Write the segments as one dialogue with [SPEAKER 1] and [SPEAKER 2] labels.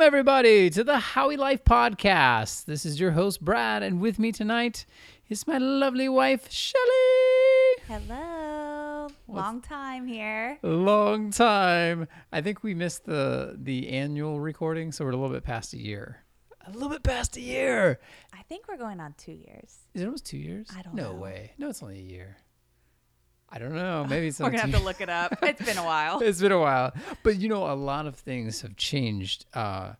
[SPEAKER 1] Welcome, everybody, to the Howie Life Podcast. This is your host, Brad, and with me tonight is my lovely wife, Shelly.
[SPEAKER 2] Hello. Long time here.
[SPEAKER 1] Long time. I think we missed the the annual recording, so we're a little bit past a year. A little bit past a year.
[SPEAKER 2] I think we're going on two years.
[SPEAKER 1] Is it almost two years?
[SPEAKER 2] I don't
[SPEAKER 1] no
[SPEAKER 2] know.
[SPEAKER 1] way. No, it's only a year. I don't know. Maybe it's
[SPEAKER 2] We're gonna have to look it up. It's been a while.
[SPEAKER 1] it's been a while, but you know, a lot of things have changed. Uh,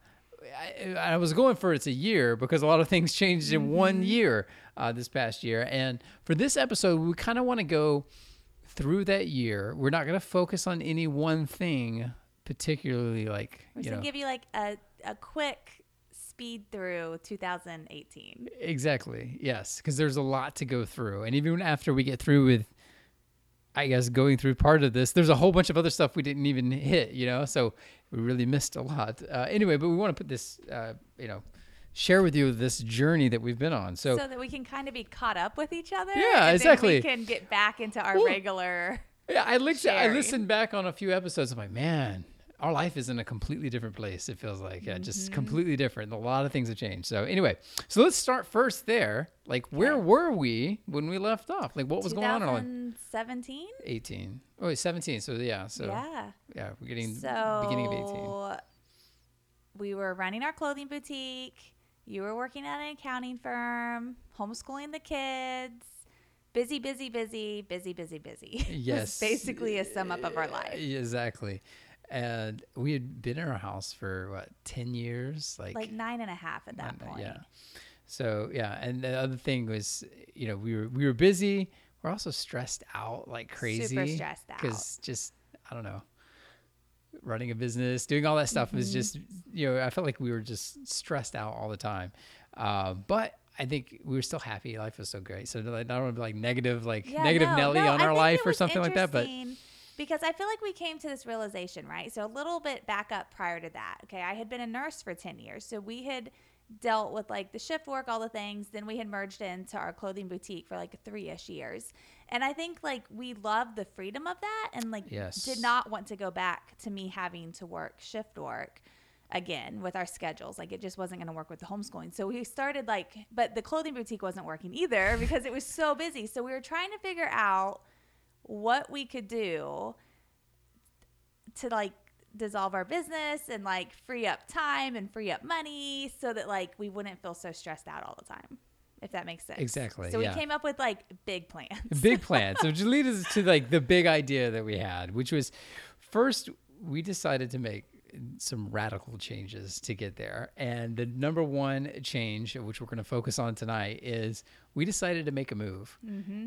[SPEAKER 1] I, I was going for it's a year because a lot of things changed in one year uh, this past year. And for this episode, we kind of want to go through that year. We're not going to focus on any one thing particularly, like
[SPEAKER 2] We're
[SPEAKER 1] you know,
[SPEAKER 2] gonna give you like a, a quick speed through 2018.
[SPEAKER 1] Exactly. Yes, because there's a lot to go through, and even after we get through with, I guess going through part of this, there's a whole bunch of other stuff we didn't even hit. You know, so we really missed a lot. Uh, anyway, but we want to put this, uh, you know, share with you this journey that we've been on.
[SPEAKER 2] So,
[SPEAKER 1] So,
[SPEAKER 2] that we can kind of be caught up with each other.
[SPEAKER 1] Yeah, exactly.
[SPEAKER 2] we can get back into our
[SPEAKER 1] Well,
[SPEAKER 2] regular.
[SPEAKER 1] yeah, I listened. I listened back on a few episodes. I'm like, man. Our life is in a completely different place. It feels like, yeah, just mm-hmm. completely different. A lot of things have changed. So anyway, so let's start first there. Like, where
[SPEAKER 2] Okay.
[SPEAKER 1] were we when we left off? Like, what was going on in our
[SPEAKER 2] 2017.
[SPEAKER 1] 18. Oh, wait, 17. So yeah, so yeah,
[SPEAKER 2] yeah.
[SPEAKER 1] we're getting
[SPEAKER 2] So
[SPEAKER 1] beginning of 18.
[SPEAKER 2] we were running our clothing boutique. You were working at an accounting firm, homeschooling the kids. Busy, busy, busy, busy, busy, busy.
[SPEAKER 1] Yes.
[SPEAKER 2] basically a sum up of our life.
[SPEAKER 1] Exactly. And we had been in our house for what, 10 years? Like,
[SPEAKER 2] Like nine and a half at that
[SPEAKER 1] nine-
[SPEAKER 2] point.
[SPEAKER 1] Yeah. So yeah, and the other thing was, you know, we were we were busy. We're also stressed out like crazy.
[SPEAKER 2] stressed out.
[SPEAKER 1] Because just I don't know, running a business, doing all that stuff was
[SPEAKER 2] Mm-hmm.
[SPEAKER 1] just you know I felt like we were just stressed out all the time. Uh, but I think we were still happy. Life was so great. So like, I don't want to be like negative, like
[SPEAKER 2] Yeah,
[SPEAKER 1] negative
[SPEAKER 2] no,
[SPEAKER 1] Nelly
[SPEAKER 2] no,
[SPEAKER 1] on
[SPEAKER 2] I
[SPEAKER 1] our life or something like that. But
[SPEAKER 2] because I feel like we came to this realization, right? So a little bit back up prior to that. Okay, I had been a nurse for 10 years. So we had dealt with like the shift work, all the things. Then we had merged into our clothing boutique for like three ish years. And I think like we loved the freedom of that and like
[SPEAKER 1] Yes.
[SPEAKER 2] did not want to go back to me having to work shift work again with our schedules. Like it just wasn't going to work with the homeschooling. So we started like, but the clothing boutique wasn't working either because it was so busy. So we were trying to figure out what we could do to like dissolve our business and like free up time and free up money so that like we wouldn't feel so stressed out all the time. If that makes sense.
[SPEAKER 1] Exactly,
[SPEAKER 2] So
[SPEAKER 1] yeah.
[SPEAKER 2] we came up with like big plans.
[SPEAKER 1] big plans So to lead us to like the big idea that we had, which was first we decided to make some radical changes to get there. And the number one change, which we're going to focus on tonight, is we decided to make a move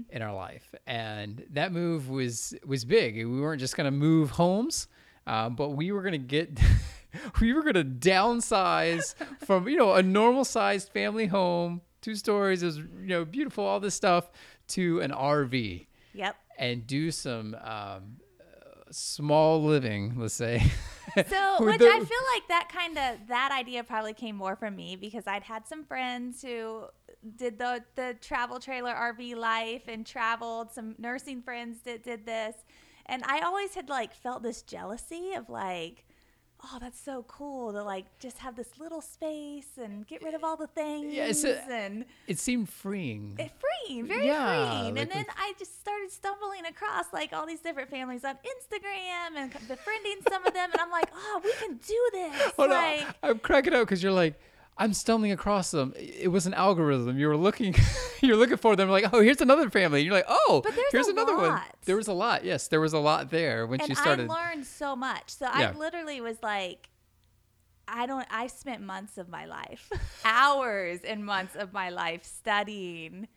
[SPEAKER 1] in our life, and that move was was big. We weren't just going to move homes, uh, but we were going to get. we were going to downsize from you know a normal sized family home, two stories, is you know beautiful, all this stuff, to an RV
[SPEAKER 2] yep.
[SPEAKER 1] and do some um, uh, small living, let's say.
[SPEAKER 2] So, which
[SPEAKER 1] the-
[SPEAKER 2] I feel like that kind of that idea probably came more from me because I'd had some friends who did the the travel trailer RV life and traveled. Some nursing friends that did this, and I always had like felt this jealousy of like, oh, that's so cool to like just have this little space and get rid of eh, all the things
[SPEAKER 1] Yeah,
[SPEAKER 2] and
[SPEAKER 1] it seemed freeing.
[SPEAKER 2] it freeing, very
[SPEAKER 1] Yeah,
[SPEAKER 2] freeing.
[SPEAKER 1] like
[SPEAKER 2] and then I just started stumbling across like all these different families on Instagram and befriending some of them, and I'm like, oh, we can do this.
[SPEAKER 1] Hold on. I'm cracking up because you're like, I'm stumbling across them. It was an algorithm. You were looking, you're looking for them. Like, oh, here's another family. You're like, oh, here's another one. There was a lot. Yes, there was a lot there when
[SPEAKER 2] and
[SPEAKER 1] she started.
[SPEAKER 2] I learned so much. So
[SPEAKER 1] Yeah.
[SPEAKER 2] I literally was like, I don't. I spent months of my life, hours and months of my life studying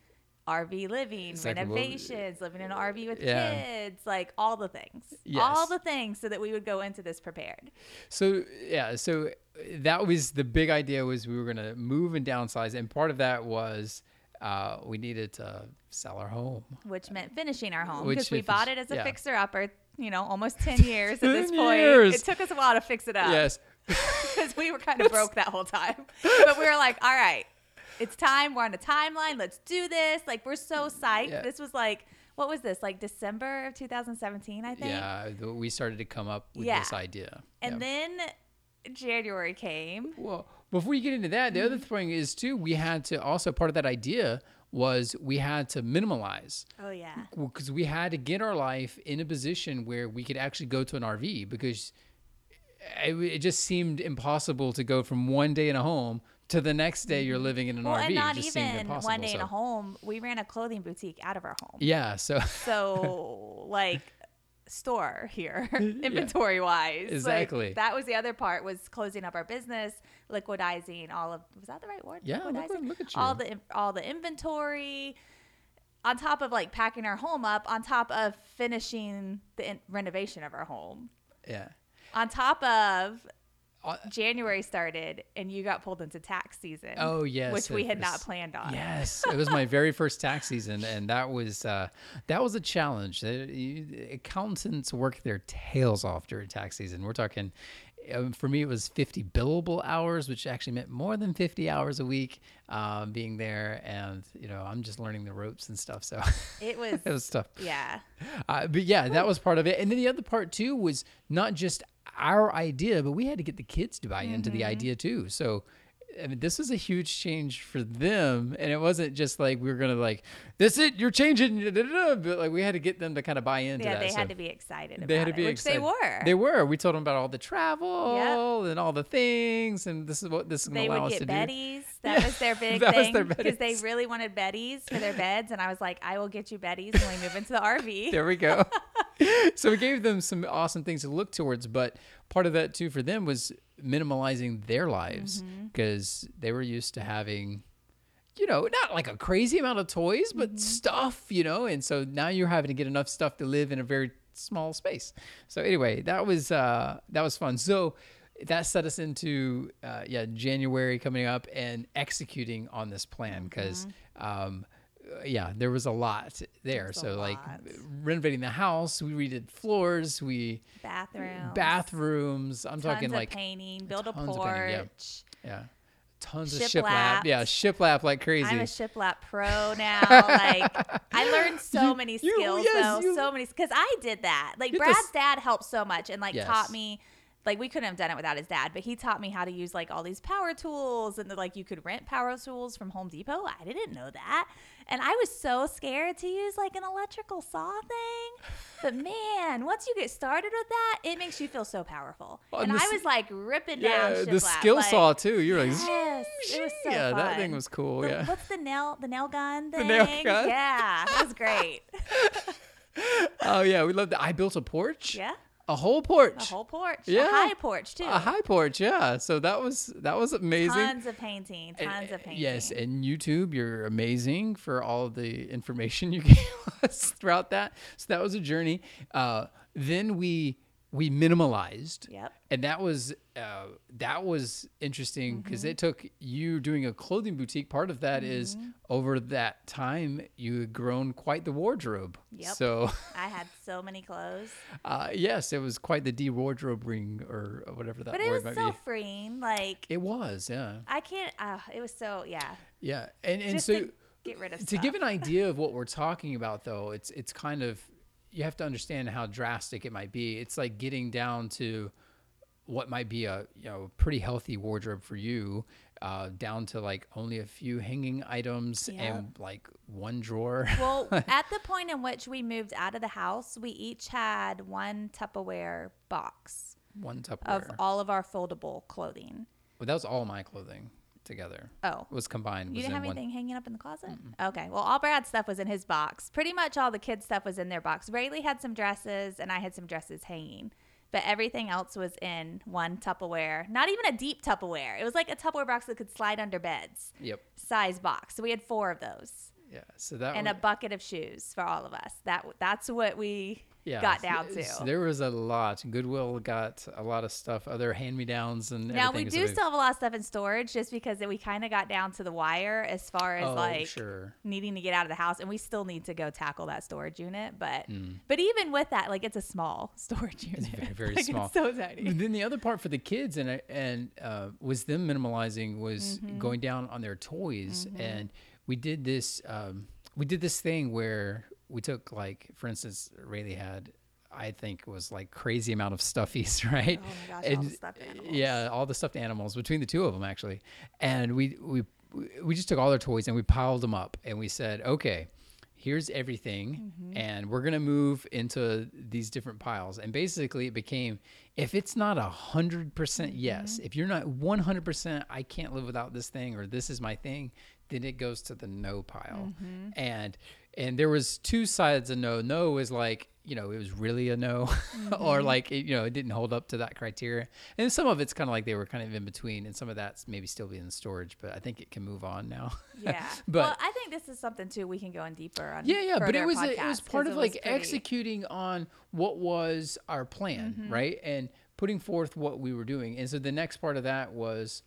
[SPEAKER 2] RV living.
[SPEAKER 1] Well,
[SPEAKER 2] renovations, living in an RV with
[SPEAKER 1] yeah.
[SPEAKER 2] kids, like all the things,
[SPEAKER 1] Yes.
[SPEAKER 2] all the things, so that we would go into this prepared.
[SPEAKER 1] So yeah, so that was the big idea was we were gonna move and downsize, and part of that was uh, we needed to sell our home.
[SPEAKER 2] which meant finishing our home because we bought it as a
[SPEAKER 1] yeah.
[SPEAKER 2] fixer upper. You know, almost ten years at this point.
[SPEAKER 1] years.
[SPEAKER 2] It took us a while to fix it up.
[SPEAKER 1] Yes,
[SPEAKER 2] because we were kind of broke that whole time. But we were like, all right, it's time. We're on a timeline. Let's do this. Like we're so psyched.
[SPEAKER 1] Yeah.
[SPEAKER 2] This was like, what was this? Like December of 2017, I think.
[SPEAKER 1] yeah. We started to come up with
[SPEAKER 2] Yeah.
[SPEAKER 1] this idea.
[SPEAKER 2] And
[SPEAKER 1] yeah.
[SPEAKER 2] then January came.
[SPEAKER 1] Well, before you get into that, the other mm-hmm. thing is too, we had to also part of that idea was we had to minimalize
[SPEAKER 2] Oh yeah.
[SPEAKER 1] because we had to get our life in a position where we could actually go to an RV because it, it just seemed impossible to go from one day in a home to the next day you're living in an
[SPEAKER 2] Well,
[SPEAKER 1] RV.
[SPEAKER 2] and
[SPEAKER 1] it
[SPEAKER 2] not even one day in
[SPEAKER 1] so-
[SPEAKER 2] a home. We ran a clothing boutique out of our home.
[SPEAKER 1] Yeah, so
[SPEAKER 2] So like store here, inventory wise.
[SPEAKER 1] Exactly.
[SPEAKER 2] that was the other part was closing up our business, liquidizing all of was that the right word?
[SPEAKER 1] Yeah,
[SPEAKER 2] Liquidizing?
[SPEAKER 1] at- look at
[SPEAKER 2] all the all the inventory. On top of like packing our home up, on top of finishing the in- renovation of our home,
[SPEAKER 1] yeah.
[SPEAKER 2] on top of January started and you got pulled into tax season.
[SPEAKER 1] Oh yes,
[SPEAKER 2] which we had not planned on.
[SPEAKER 1] Yes, it was my very first tax season, and that was uh, that was a challenge. Uh, Accountants work their tails off during tax season. We're talking. Um, for me, it was 50 billable hours, which actually meant more than 50 hours a week um, being there. And, you know, I'm just learning the ropes and stuff. So
[SPEAKER 2] It was,
[SPEAKER 1] it was tough.
[SPEAKER 2] yeah.
[SPEAKER 1] Uh, but yeah, that was part of it. And then the other part too was not just our idea, but we had to get the kids to buy into the mm-hmm. idea too. So I mean, this was a huge change for them, and it wasn't just like we were gonna like, "This it, you're changing," da, da, da," but like we had to get them to kind of buy into
[SPEAKER 2] Yeah,
[SPEAKER 1] that.
[SPEAKER 2] they
[SPEAKER 1] so
[SPEAKER 2] had to be excited about
[SPEAKER 1] they had to
[SPEAKER 2] it,
[SPEAKER 1] be
[SPEAKER 2] which
[SPEAKER 1] excited.
[SPEAKER 2] they were.
[SPEAKER 1] They were. We told them about all the travel and all the things, and this is what this is gonna
[SPEAKER 2] they
[SPEAKER 1] allow
[SPEAKER 2] would
[SPEAKER 1] us
[SPEAKER 2] get
[SPEAKER 1] to do.
[SPEAKER 2] That That was their big
[SPEAKER 1] That
[SPEAKER 2] thing because they really wanted Betty's for their beds, and I was like, I will get you Betty's when we move into the RV.
[SPEAKER 1] there we go. so we gave them some awesome things to look towards, but part of that too for them was minimalizing their lives
[SPEAKER 2] Mm-hmm.
[SPEAKER 1] because they were used to having, you know, not like a crazy amount of toys, but
[SPEAKER 2] Mm-hmm.
[SPEAKER 1] stuff, you know, and so now you're having to get enough stuff to live in a very small space. So anyway, that was uh, that was fun. So that set us into uh, yeah January coming up and executing on this plan because. Um, uh, yeah, there was a lot there.
[SPEAKER 2] A
[SPEAKER 1] so like
[SPEAKER 2] lot.
[SPEAKER 1] renovating the house, we redid floors, we
[SPEAKER 2] Bathroom,
[SPEAKER 1] bathrooms. I'm talking like
[SPEAKER 2] painting, build a porch.
[SPEAKER 1] yeah. yeah, tons of
[SPEAKER 2] Shiplap.
[SPEAKER 1] Yeah, shiplap like crazy.
[SPEAKER 2] I'm a shiplap pro now. like I learned so
[SPEAKER 1] You-
[SPEAKER 2] many
[SPEAKER 1] you-
[SPEAKER 2] skills
[SPEAKER 1] yes,
[SPEAKER 2] though,
[SPEAKER 1] you-
[SPEAKER 2] so many because I did that. Like Brad's dad helped so much and like
[SPEAKER 1] Yes.
[SPEAKER 2] taught me. Like we couldn't have done it without his dad, but he taught me how to use like all these power tools and the, like you could rent power tools from Home Depot. I didn't know that, and I was so scared to use like an electrical saw thing. But man, once you get started with that, it makes you feel so powerful.
[SPEAKER 1] Oh,
[SPEAKER 2] and
[SPEAKER 1] and
[SPEAKER 2] I was like ripping
[SPEAKER 1] yeah,
[SPEAKER 2] down.
[SPEAKER 1] the skill
[SPEAKER 2] like,
[SPEAKER 1] saw too. You're like,
[SPEAKER 2] Yes, it was so
[SPEAKER 1] yeah, that thing was cool.
[SPEAKER 2] The-
[SPEAKER 1] yeah.
[SPEAKER 2] What's the nail? The nail gun
[SPEAKER 1] The
[SPEAKER 2] thing?
[SPEAKER 1] nail gun?
[SPEAKER 2] Yeah, that was great.
[SPEAKER 1] Oh yeah, we loved that. I built a porch.
[SPEAKER 2] Yeah,
[SPEAKER 1] A whole porch.
[SPEAKER 2] a whole porch.
[SPEAKER 1] Yeah.
[SPEAKER 2] a high porch too.
[SPEAKER 1] A high porch. Yeah. So that was that was amazing.
[SPEAKER 2] Tons of painting.
[SPEAKER 1] And-
[SPEAKER 2] Tons of painting.
[SPEAKER 1] Yes, and YouTube, you're amazing for all the information you gave us throughout that. So that was a journey. Uh, then we we minimalized.
[SPEAKER 2] Yep.
[SPEAKER 1] And that was uh, that was interesting because
[SPEAKER 2] Mm-hmm.
[SPEAKER 1] it took you doing a clothing boutique. Part of that is
[SPEAKER 2] Mm-hmm.
[SPEAKER 1] over that time you had grown quite the wardrobe.
[SPEAKER 2] Yep.
[SPEAKER 1] So
[SPEAKER 2] I had so many clothes,
[SPEAKER 1] uh, yes, it was quite the de wardrobe ring or whatever that
[SPEAKER 2] but it was
[SPEAKER 1] might
[SPEAKER 2] so
[SPEAKER 1] be.
[SPEAKER 2] freeing. Like
[SPEAKER 1] It was, yeah,
[SPEAKER 2] I can't. Uh, it was so yeah.
[SPEAKER 1] yeah, and and
[SPEAKER 2] Just
[SPEAKER 1] so.
[SPEAKER 2] to get rid of
[SPEAKER 1] to
[SPEAKER 2] stuff.
[SPEAKER 1] give an idea of what we're talking about though it's it's kind of you have to understand how drastic it might be it's like getting down to what might be a you know pretty healthy wardrobe for you uh, down to like only a few hanging items
[SPEAKER 2] Yep.
[SPEAKER 1] and like one drawer
[SPEAKER 2] well, at the point in which we moved out of the house, we each had one Tupperware box
[SPEAKER 1] one Tupperware of
[SPEAKER 2] all of our foldable clothing.
[SPEAKER 1] well, that was all my clothing together
[SPEAKER 2] Oh,
[SPEAKER 1] was combined
[SPEAKER 2] You
[SPEAKER 1] was
[SPEAKER 2] didn't have
[SPEAKER 1] in one
[SPEAKER 2] anything hanging up in the closet? Okay. Well, all Brad's stuff was in his box. Pretty much all the kids' stuff was in their box. Rayleigh had some dresses, and I had some dresses hanging. But everything else was in one Tupperware. Not even a deep Tupperware. It was like a Tupperware box that could slide under beds
[SPEAKER 1] yep
[SPEAKER 2] size box. So we had four of those.
[SPEAKER 1] yeah so that
[SPEAKER 2] And a bucket of shoes for all of us. That That's what we
[SPEAKER 1] yeah,
[SPEAKER 2] got down to.
[SPEAKER 1] There was a lot. Goodwill got a lot of stuff, other hand me downs and
[SPEAKER 2] now, we
[SPEAKER 1] everything, so
[SPEAKER 2] do
[SPEAKER 1] they-
[SPEAKER 2] still have a lot of stuff in storage just because we kind of got down to the wire as far as
[SPEAKER 1] oh,
[SPEAKER 2] like
[SPEAKER 1] sure.
[SPEAKER 2] needing to get out of the house and we still need to go tackle that storage unit but
[SPEAKER 1] Mm.
[SPEAKER 2] but even with that like it's a small storage unit
[SPEAKER 1] very, very
[SPEAKER 2] Like,
[SPEAKER 1] small.
[SPEAKER 2] it's so tiny
[SPEAKER 1] But then the other part for the kids and and uh, was them minimalizing was
[SPEAKER 2] Mm-hmm.
[SPEAKER 1] going down on their toys and we did this um, we did this thing where we took like for instance Rayleigh had I think was like crazy amount of stuffies, right?
[SPEAKER 2] Oh my gosh, all the stuffed animals.
[SPEAKER 1] Yeah, all the stuffed animals between the two of them actually, and we we we just took all their toys and we piled them up and we said, okay, here's everything,
[SPEAKER 2] Mm-hmm.
[SPEAKER 1] and we're gonna move into these different piles. And basically, it became if it's not a hundred percent
[SPEAKER 2] Mm-hmm.
[SPEAKER 1] yes, if you're not one hundred percent, I can't live without this thing or this is my thing, then it goes to the no pile.
[SPEAKER 2] Mm-hmm.
[SPEAKER 1] And and there was two sides of no. No was like you know it was really a no, or
[SPEAKER 2] Mm-hmm.
[SPEAKER 1] like it, you know it didn't hold up to that criteria. And some of it's kind of like they were kind of in between, and some of that's maybe still being in storage. But I think it can move on now.
[SPEAKER 2] Yeah.
[SPEAKER 1] but
[SPEAKER 2] well, I think this is something too we can go in deeper on.
[SPEAKER 1] yeah, yeah, but it was a, it was part of like
[SPEAKER 2] pretty-
[SPEAKER 1] executing on what was our plan,
[SPEAKER 2] Mm-hmm.
[SPEAKER 1] right? And putting forth what we were doing. And so the next part of that was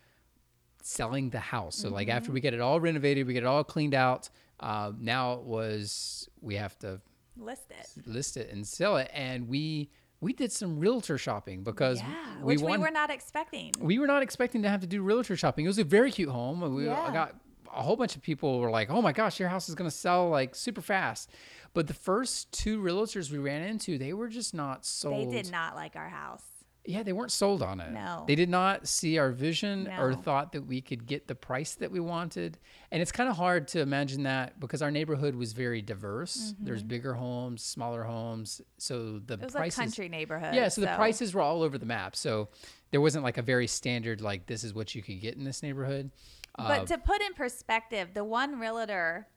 [SPEAKER 1] selling the house. So like
[SPEAKER 2] Mm-hmm.
[SPEAKER 1] after we get it all renovated, we get it all cleaned out. Uh, now it was we have to
[SPEAKER 2] list it.
[SPEAKER 1] list it and sell it, and we we did some realtor shopping because
[SPEAKER 2] Yeah,
[SPEAKER 1] we
[SPEAKER 2] which we were not expecting.
[SPEAKER 1] we were not expecting to have to do realtor shopping. It was a very cute home. We
[SPEAKER 2] Yeah.
[SPEAKER 1] got a whole bunch of people were like, "Oh my gosh, your house is going to sell like super fast." But the first two realtors we ran into, they were just not
[SPEAKER 2] so
[SPEAKER 1] They
[SPEAKER 2] did not like our house.
[SPEAKER 1] Yeah, they weren't sold on it.
[SPEAKER 2] No.
[SPEAKER 1] They did not see our vision or thought that we could get the price that we wanted. And it's kind of hard to imagine that because our neighborhood was very diverse. There's bigger homes, smaller homes. So the
[SPEAKER 2] Mm-hmm. It was
[SPEAKER 1] prices
[SPEAKER 2] a country neighborhood.
[SPEAKER 1] yeah, so the prices were all over the map. So there wasn't like a very standard like this is what you could get in this neighborhood. Uh,
[SPEAKER 2] But to put in perspective, the one realtor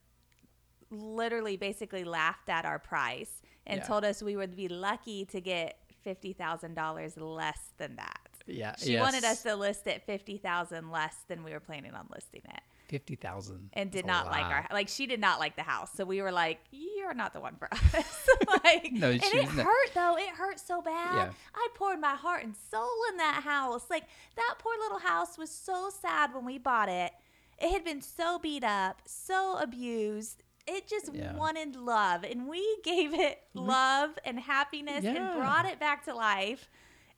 [SPEAKER 2] literally basically laughed at our price and
[SPEAKER 1] Yeah.
[SPEAKER 2] told us we would be lucky to get fifty thousand dollars less than that.
[SPEAKER 1] yeah,
[SPEAKER 2] She wanted us to list it fifty thousand less than we were planning on listing it,
[SPEAKER 1] fifty thousand
[SPEAKER 2] and did not like our like. She did not like the house, so we were like, "You're not the one for us." like,
[SPEAKER 1] No,
[SPEAKER 2] and it
[SPEAKER 1] not-
[SPEAKER 2] hurt though. It hurt so bad.
[SPEAKER 1] Yeah.
[SPEAKER 2] I poured my heart and soul in that house. Like that poor little house was so sad when we bought it. It had been so beat up, so abused. It just
[SPEAKER 1] Yeah.
[SPEAKER 2] wanted love, and we gave it mm-hmm. love and happiness
[SPEAKER 1] Yeah.
[SPEAKER 2] and brought it back to life.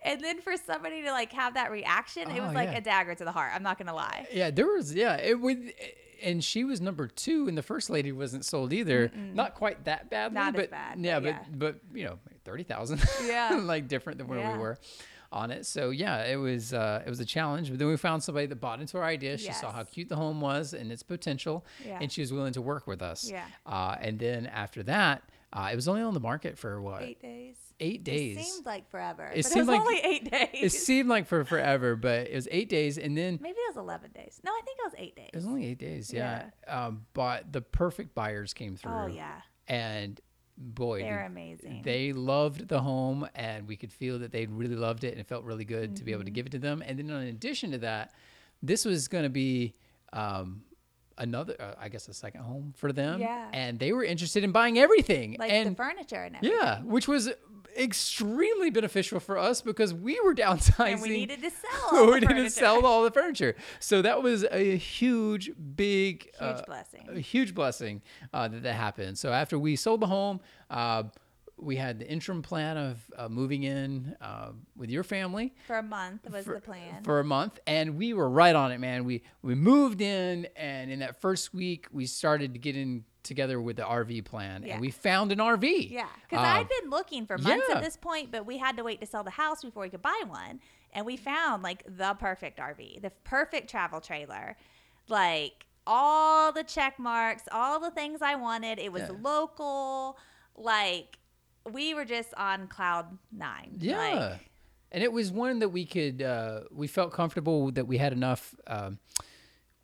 [SPEAKER 2] And then for somebody to like have that reaction, it
[SPEAKER 1] Oh,
[SPEAKER 2] was like
[SPEAKER 1] yeah.
[SPEAKER 2] a dagger to the heart. I'm not gonna lie.
[SPEAKER 1] Yeah, there was yeah, it would and she was number two, and the first lady wasn't sold either. Not quite that badly,
[SPEAKER 2] Not as
[SPEAKER 1] but
[SPEAKER 2] bad,
[SPEAKER 1] yeah,
[SPEAKER 2] but
[SPEAKER 1] but but you know, thirty thousand.
[SPEAKER 2] Yeah.
[SPEAKER 1] like different than where
[SPEAKER 2] Yeah.
[SPEAKER 1] we were on it. So yeah, it was uh, it was a challenge. But then we found somebody that bought into our idea. She saw how cute the home was and its potential,
[SPEAKER 2] Yeah.
[SPEAKER 1] and she was willing to work with us.
[SPEAKER 2] Yeah.
[SPEAKER 1] Uh, and then after that, uh, it was only on the market for what
[SPEAKER 2] Eight days.
[SPEAKER 1] eight days.
[SPEAKER 2] It seemed like forever.
[SPEAKER 1] It
[SPEAKER 2] but
[SPEAKER 1] seemed
[SPEAKER 2] it was
[SPEAKER 1] like-
[SPEAKER 2] only eight days.
[SPEAKER 1] it seemed like for forever, but it was eight days, and then
[SPEAKER 2] Maybe it was 11 days. No, I think it was eight days.
[SPEAKER 1] It was only eight days, yeah. Um, but the perfect buyers came through.
[SPEAKER 2] oh, yeah.
[SPEAKER 1] And boy,
[SPEAKER 2] They're amazing.
[SPEAKER 1] they loved the home, and we could feel that they really loved it, and it felt really good to be able to
[SPEAKER 2] Mm-hmm.
[SPEAKER 1] give it to them. And then, in addition to that, this was going to be um, another, uh, I guess, a second home for them.
[SPEAKER 2] Yeah.
[SPEAKER 1] And they were interested in buying everything.
[SPEAKER 2] like
[SPEAKER 1] and
[SPEAKER 2] the furniture and everything.
[SPEAKER 1] yeah, which was extremely beneficial for us because we were downsizing.
[SPEAKER 2] And we needed to sell. all
[SPEAKER 1] we
[SPEAKER 2] the
[SPEAKER 1] needed to
[SPEAKER 2] furniture.
[SPEAKER 1] sell all the furniture. So that was a huge, big,
[SPEAKER 2] Huge
[SPEAKER 1] uh,
[SPEAKER 2] blessing.
[SPEAKER 1] a huge blessing uh, that that happened. So after we sold the home, uh, we had the interim plan of uh, moving in uh, with your family
[SPEAKER 2] For a month was
[SPEAKER 1] for,
[SPEAKER 2] the plan.
[SPEAKER 1] for a month, and we were right on it, man. We we moved in, and in that first week, we started to get in together with the RV plan,
[SPEAKER 2] Yeah.
[SPEAKER 1] and we found an RV.
[SPEAKER 2] yeah. Because
[SPEAKER 1] Uh,
[SPEAKER 2] I'd been looking for months
[SPEAKER 1] yeah.
[SPEAKER 2] at this point, but we had to wait to sell the house before we could buy one. And we found like the perfect RV, the perfect travel trailer. Like all the check marks, all the things I wanted. It was
[SPEAKER 1] Yeah.
[SPEAKER 2] local. Like we were just on cloud nine.
[SPEAKER 1] Yeah.
[SPEAKER 2] Like,
[SPEAKER 1] and it was one that we could, uh, we felt comfortable that we had enough. Um,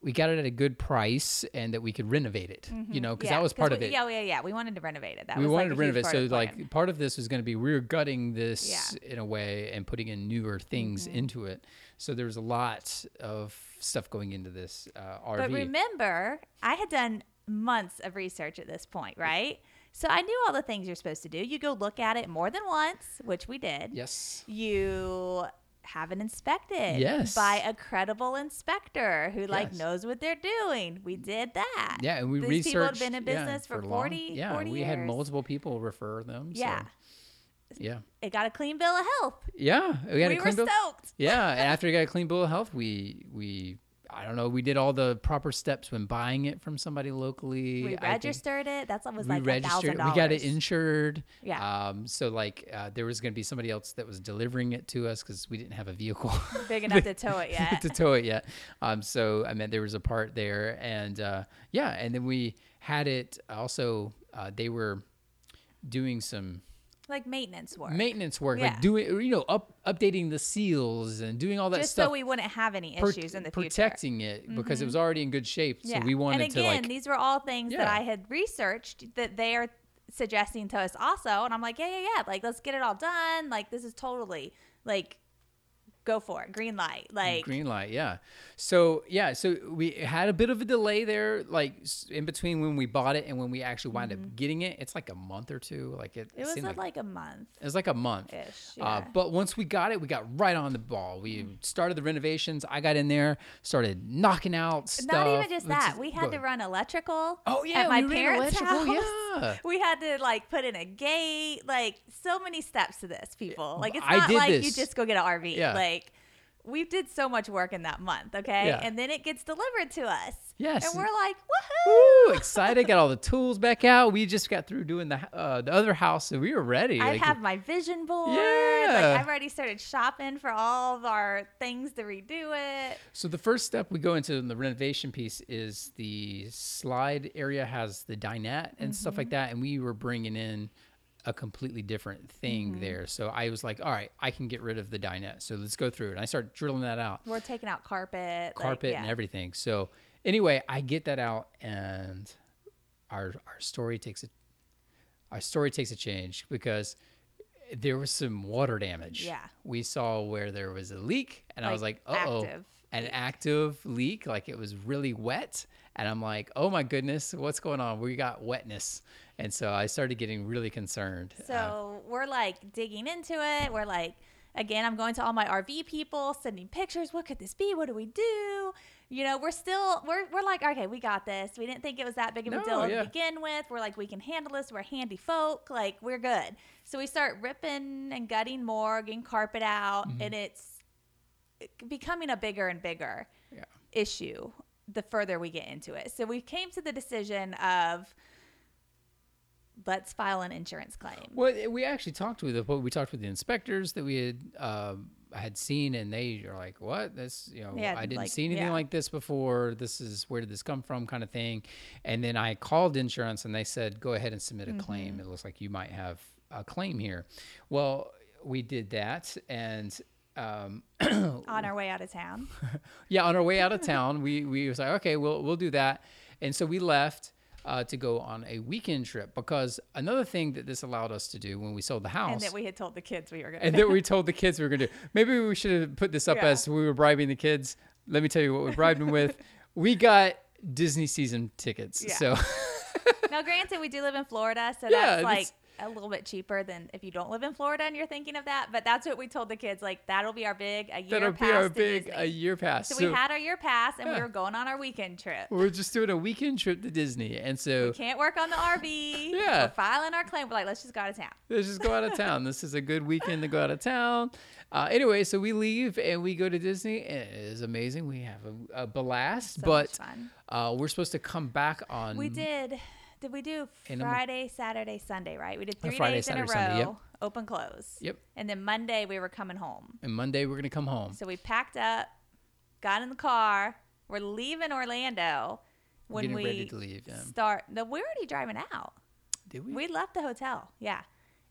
[SPEAKER 1] we got it at a good price and that we could renovate it, you know, because
[SPEAKER 2] Mm-hmm. yeah,
[SPEAKER 1] that was part
[SPEAKER 2] we,
[SPEAKER 1] of it.
[SPEAKER 2] Yeah, yeah, yeah. We wanted to renovate it. That
[SPEAKER 1] we
[SPEAKER 2] was
[SPEAKER 1] wanted
[SPEAKER 2] like
[SPEAKER 1] to renovate. So, like,
[SPEAKER 2] plan.
[SPEAKER 1] part of this was going to be we were gutting this
[SPEAKER 2] Yeah.
[SPEAKER 1] in a way and putting in newer things
[SPEAKER 2] Mm-hmm.
[SPEAKER 1] into it. So, there was a lot of stuff going into this uh, RV.
[SPEAKER 2] But remember, I had done months of research at this point, right? So I knew all the things you're supposed to do. You go look at it more than once, which we did.
[SPEAKER 1] yes.
[SPEAKER 2] You have it inspected
[SPEAKER 1] Yes.
[SPEAKER 2] by a credible inspector who like
[SPEAKER 1] Yes.
[SPEAKER 2] knows what they're doing. We did that.
[SPEAKER 1] Yeah, and we
[SPEAKER 2] These
[SPEAKER 1] researched.
[SPEAKER 2] people had been in
[SPEAKER 1] yeah,
[SPEAKER 2] business for,
[SPEAKER 1] long-
[SPEAKER 2] 40,
[SPEAKER 1] Yeah,
[SPEAKER 2] 40
[SPEAKER 1] we
[SPEAKER 2] years.
[SPEAKER 1] had multiple people refer them. so,
[SPEAKER 2] Yeah.
[SPEAKER 1] yeah,
[SPEAKER 2] It got a clean bill of health.
[SPEAKER 1] yeah. We had
[SPEAKER 2] we
[SPEAKER 1] a
[SPEAKER 2] were
[SPEAKER 1] bill.
[SPEAKER 2] stoked.
[SPEAKER 1] Yeah, and after we got a clean bill of health, we we I don't know. We did all the proper steps when buying it from somebody locally.
[SPEAKER 2] We registered it. That's was
[SPEAKER 1] we
[SPEAKER 2] like
[SPEAKER 1] registered.
[SPEAKER 2] thousand dollars.
[SPEAKER 1] We got it insured.
[SPEAKER 2] Yeah.
[SPEAKER 1] Um. So like, uh, there was going to be somebody else that was delivering it to us because we didn't have a vehicle
[SPEAKER 2] big enough to tow it yet.
[SPEAKER 1] to tow it yet. Um. So I mean, there was a part there, and uh, yeah, and then we had it. Also, uh, they were doing some
[SPEAKER 2] like maintenance work.
[SPEAKER 1] maintenance work,
[SPEAKER 2] Yeah.
[SPEAKER 1] like doing you know up updating the seals and doing all that
[SPEAKER 2] just
[SPEAKER 1] stuff.
[SPEAKER 2] so we wouldn't have any issues in the future. Mm-hmm.
[SPEAKER 1] protecting it because it was already in good shape. So we wanted to.
[SPEAKER 2] and
[SPEAKER 1] to
[SPEAKER 2] again,
[SPEAKER 1] like
[SPEAKER 2] these were all things that I had researched that they are suggesting to us also, and I'm like, yeah, yeah, yeah, like let's get it all done. Like this is totally like go for it, green light. Like
[SPEAKER 1] green light yeah so yeah so we had a bit of a delay there like in between when we bought it and when we actually wound up getting it it's like a month or two like it,
[SPEAKER 2] Mm-hmm. it was
[SPEAKER 1] like,
[SPEAKER 2] like a month
[SPEAKER 1] it was like a month
[SPEAKER 2] ish.
[SPEAKER 1] Uh, but once we got it, we got right on the ball. We started the renovations. I got in there, started knocking out stuff.
[SPEAKER 2] Not even just that. We had to run electrical.
[SPEAKER 1] Oh, yeah,
[SPEAKER 2] at my
[SPEAKER 1] we
[SPEAKER 2] parents' house.
[SPEAKER 1] yeah.
[SPEAKER 2] We had to like put in a gate. Like so many steps to this, people. Like it's not like you just go get an RV.
[SPEAKER 1] Yeah.
[SPEAKER 2] Like we did so much work in that month. Okay,
[SPEAKER 1] Yeah.
[SPEAKER 2] and then it gets delivered to us.
[SPEAKER 1] Yes.
[SPEAKER 2] and we're like, woohoo!
[SPEAKER 1] Woo, excited! Got all the tools back out. We just got through doing the uh, the other house, so we were ready.
[SPEAKER 2] I
[SPEAKER 1] Like,
[SPEAKER 2] have my vision board.
[SPEAKER 1] Yeah.
[SPEAKER 2] Like I've already started shopping for all of our things to redo it.
[SPEAKER 1] So the first step we go into in the renovation piece is the slide area has the dinette and stuff
[SPEAKER 2] Mm-hmm.
[SPEAKER 1] like that, and we were bringing in a completely different thing
[SPEAKER 2] Mm-hmm.
[SPEAKER 1] there. So I was like, all right, I can get rid of the dinette. So let's go through it. And I started drilling that out,
[SPEAKER 2] We're taking out carpet, like,
[SPEAKER 1] carpet and everything. So anyway, I get that out, and our our story takes a our story takes a change because there was some water damage.
[SPEAKER 2] Yeah.
[SPEAKER 1] we saw where there was a leak, and I was like,
[SPEAKER 2] Like,
[SPEAKER 1] uh oh
[SPEAKER 2] active
[SPEAKER 1] an active leak, like it was really wet. And I'm like, oh my goodness, what's going on? We got wetness. And so I started getting really concerned. Uh,
[SPEAKER 2] So we're like digging into it. We're like, again, I'm going to all my RV people, sending pictures. What could this be? What do we do? You know, we're still we're we're like, okay, we got this. We didn't think it was that big of a
[SPEAKER 1] No,
[SPEAKER 2] deal
[SPEAKER 1] yeah.
[SPEAKER 2] to begin with. We're like, we can handle this. We're handy folk. Like, we're good. So we start ripping and gutting more, getting carpet out,
[SPEAKER 1] Mm-hmm.
[SPEAKER 2] and it's becoming a bigger and bigger
[SPEAKER 1] Yeah.
[SPEAKER 2] issue the further we get into it. So we came to the decision of let's file an insurance claim.
[SPEAKER 1] Well, we actually talked with the we talked with the inspectors that we had um, had seen, and they are like, "What? This, you know,
[SPEAKER 2] Yeah,
[SPEAKER 1] I didn't
[SPEAKER 2] like,
[SPEAKER 1] see anything
[SPEAKER 2] yeah.
[SPEAKER 1] like this before. This is where did this come from?" Kind of thing. And then I called insurance, and they said, "Go ahead and submit a claim.
[SPEAKER 2] Mm-hmm.
[SPEAKER 1] It looks like you might have a claim here." Well, we did that, and um,
[SPEAKER 2] on our way out of town.
[SPEAKER 1] yeah, on our way out of town, we we was like, okay, we'll we'll do that, and so we left uh, to go on a weekend trip because another thing that this allowed us to do when we sold the house,
[SPEAKER 2] And that we had told the kids we were going to
[SPEAKER 1] and
[SPEAKER 2] to
[SPEAKER 1] that we told the kids we were gonna do. Maybe we should have put this up
[SPEAKER 2] Yeah.
[SPEAKER 1] as we were bribing the kids. Let me tell you what we bribed them with. We got Disney season tickets.
[SPEAKER 2] Yeah.
[SPEAKER 1] So
[SPEAKER 2] Now, granted, we do live in Florida, so
[SPEAKER 1] Yeah,
[SPEAKER 2] that's like a little bit cheaper than if you don't live in Florida and you're thinking of that. But that's what we told the kids. Like, that'll be our big a year
[SPEAKER 1] that'll
[SPEAKER 2] pass
[SPEAKER 1] be our big
[SPEAKER 2] Disney.
[SPEAKER 1] a year pass.
[SPEAKER 2] So, we had our year pass and we were going on our weekend trip.
[SPEAKER 1] we're just doing a weekend trip to Disney, and so we
[SPEAKER 2] Can't work on the RV.
[SPEAKER 1] Yeah.
[SPEAKER 2] We're filing our claim. We're like, let's just go out of town.
[SPEAKER 1] Let's just go out of town. This is a good weekend to go out of town. Uh, anyway, so we leave and we go to Disney. It is amazing. We have a, a blast,
[SPEAKER 2] So
[SPEAKER 1] but uh, we're supposed to come back on.
[SPEAKER 2] We did. Did we do Friday, Saturday, Sunday? Right. We did
[SPEAKER 1] Uh,
[SPEAKER 2] three
[SPEAKER 1] Friday,
[SPEAKER 2] days in a row.
[SPEAKER 1] Sunday, yep.
[SPEAKER 2] Open close.
[SPEAKER 1] Yep.
[SPEAKER 2] And then Monday we were coming home.
[SPEAKER 1] And Monday we're gonna come home.
[SPEAKER 2] So we packed up, got in the car. We're leaving Orlando when
[SPEAKER 1] Getting
[SPEAKER 2] we
[SPEAKER 1] ready to leave. Yeah.
[SPEAKER 2] start. No, we're already driving out.
[SPEAKER 1] Did we?
[SPEAKER 2] We left the hotel. Yeah.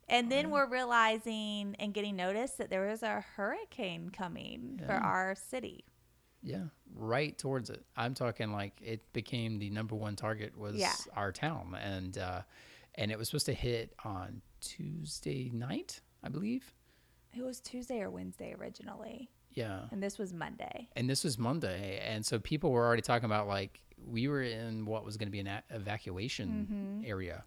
[SPEAKER 2] And then we're realizing and getting notice that there was a hurricane coming for our city.
[SPEAKER 1] Yeah, right towards it. I'm talking like it became the number one target was
[SPEAKER 2] Yeah.
[SPEAKER 1] our town, and uh, and it was supposed to hit on Tuesday night, I believe.
[SPEAKER 2] It was Tuesday or Wednesday originally,
[SPEAKER 1] Yeah.
[SPEAKER 2] and this was Monday.
[SPEAKER 1] and this was Monday, and so people were already talking about like we were in what was going to be an a- evacuation area,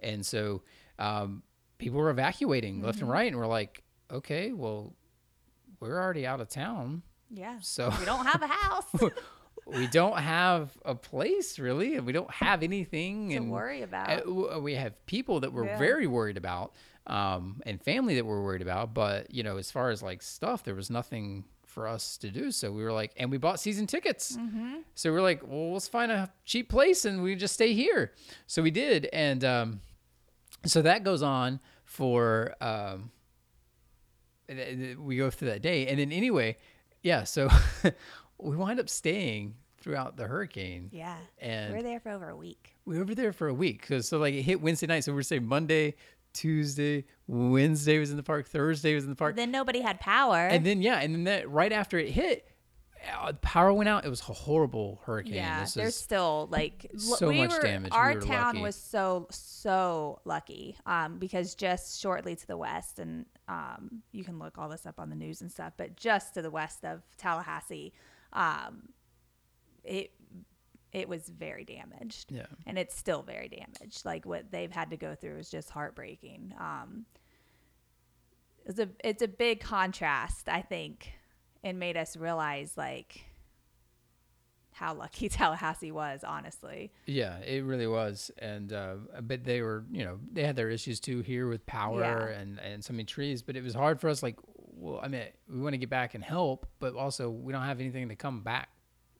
[SPEAKER 1] and so um, people were evacuating left and right, and we're like, okay, well, we're already out of town,
[SPEAKER 2] Yeah.
[SPEAKER 1] so
[SPEAKER 2] We don't have a house
[SPEAKER 1] we don't have a place really, and we don't have anything, and
[SPEAKER 2] worry
[SPEAKER 1] uh,
[SPEAKER 2] about.
[SPEAKER 1] w- we have people that we're
[SPEAKER 2] Yeah.
[SPEAKER 1] very worried about, um, and family that we're worried about, but you know, as far as like stuff, there was nothing for us to do so. We were like, and we bought season tickets.
[SPEAKER 2] Mm-hmm.
[SPEAKER 1] So we are like, well, let's find a cheap place and we just stay here. So we did, and um, so that goes on for um, th- we go through that day, and then anyway, yeah. So we wind up staying throughout the hurricane.
[SPEAKER 2] Yeah.
[SPEAKER 1] And
[SPEAKER 2] we are there for over a week.
[SPEAKER 1] We were over there for a week because so like it hit Wednesday night. So we are saying Monday, Tuesday, Wednesday was in the park, Thursday was in the park,
[SPEAKER 2] Then nobody had power.
[SPEAKER 1] and then yeah, and then that right after it hit, power went out. It was a horrible hurricane.
[SPEAKER 2] yeah,
[SPEAKER 1] This
[SPEAKER 2] there's still like
[SPEAKER 1] so
[SPEAKER 2] we
[SPEAKER 1] much
[SPEAKER 2] were,
[SPEAKER 1] damage. We
[SPEAKER 2] Our
[SPEAKER 1] were
[SPEAKER 2] town
[SPEAKER 1] lucky.
[SPEAKER 2] was so so lucky um, because just shortly to the west, and um, you can look all this up on the news and stuff, but just to the west of Tallahassee, um, it it was very damaged.
[SPEAKER 1] yeah.
[SPEAKER 2] and it's still very damaged. Like what they've had to go through is just heartbreaking. Um, it's a it's a big contrast, I think, and made us realize like how lucky Tallahassee was. Honestly,
[SPEAKER 1] Yeah, it really was, and uh, but they were, you know, they had their issues too here with power
[SPEAKER 2] Yeah.
[SPEAKER 1] and and so many trees. But it was hard for us. Like, well, I mean, we want to get back and help, but also we don't have anything to come back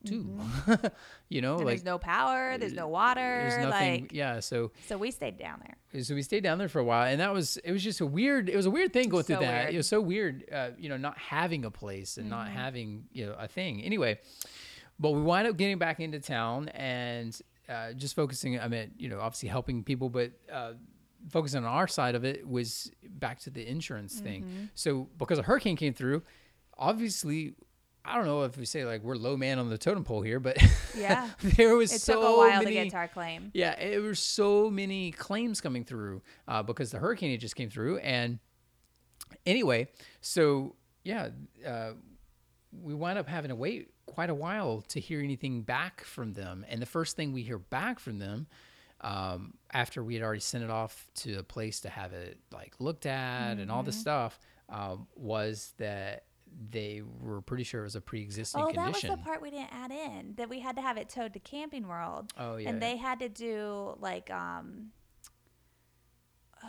[SPEAKER 1] to. you know, like
[SPEAKER 2] there's no power, there's no water,
[SPEAKER 1] there's nothing.
[SPEAKER 2] like
[SPEAKER 1] yeah, so
[SPEAKER 2] so we stayed down there.
[SPEAKER 1] so we stayed down there for a while, and that was it was just a weird. It was a weird thing going through that.
[SPEAKER 2] weird.
[SPEAKER 1] It was so weird, uh, you know, not having a place and
[SPEAKER 2] Mm-hmm.
[SPEAKER 1] not having you know a thing. Anyway, but we wind up getting back into town and uh, just focusing. I mean, you know, obviously helping people, but. Uh, Focusing on our side of it was back to the insurance
[SPEAKER 2] Mm-hmm.
[SPEAKER 1] thing. So because a hurricane came through, obviously, I don't know if we say like we're low man on the totem pole here, but
[SPEAKER 2] Yeah.
[SPEAKER 1] there was
[SPEAKER 2] It
[SPEAKER 1] so
[SPEAKER 2] took a while
[SPEAKER 1] many,
[SPEAKER 2] to get to our claim.
[SPEAKER 1] yeah, it was so many claims coming through uh, because the hurricane had just came through. And anyway, so yeah, uh, we wound up having to wait quite a while to hear anything back from them. And the first thing we hear back from them um, after we had already sent it off to a place to have it like looked at and all this stuff um, was that they were pretty sure it was a pre-existing condition.
[SPEAKER 2] Oh, that was the part we didn't add in that we had to have it towed to Camping World.
[SPEAKER 1] Oh, yeah,
[SPEAKER 2] and
[SPEAKER 1] yeah.
[SPEAKER 2] they had to do like um uh,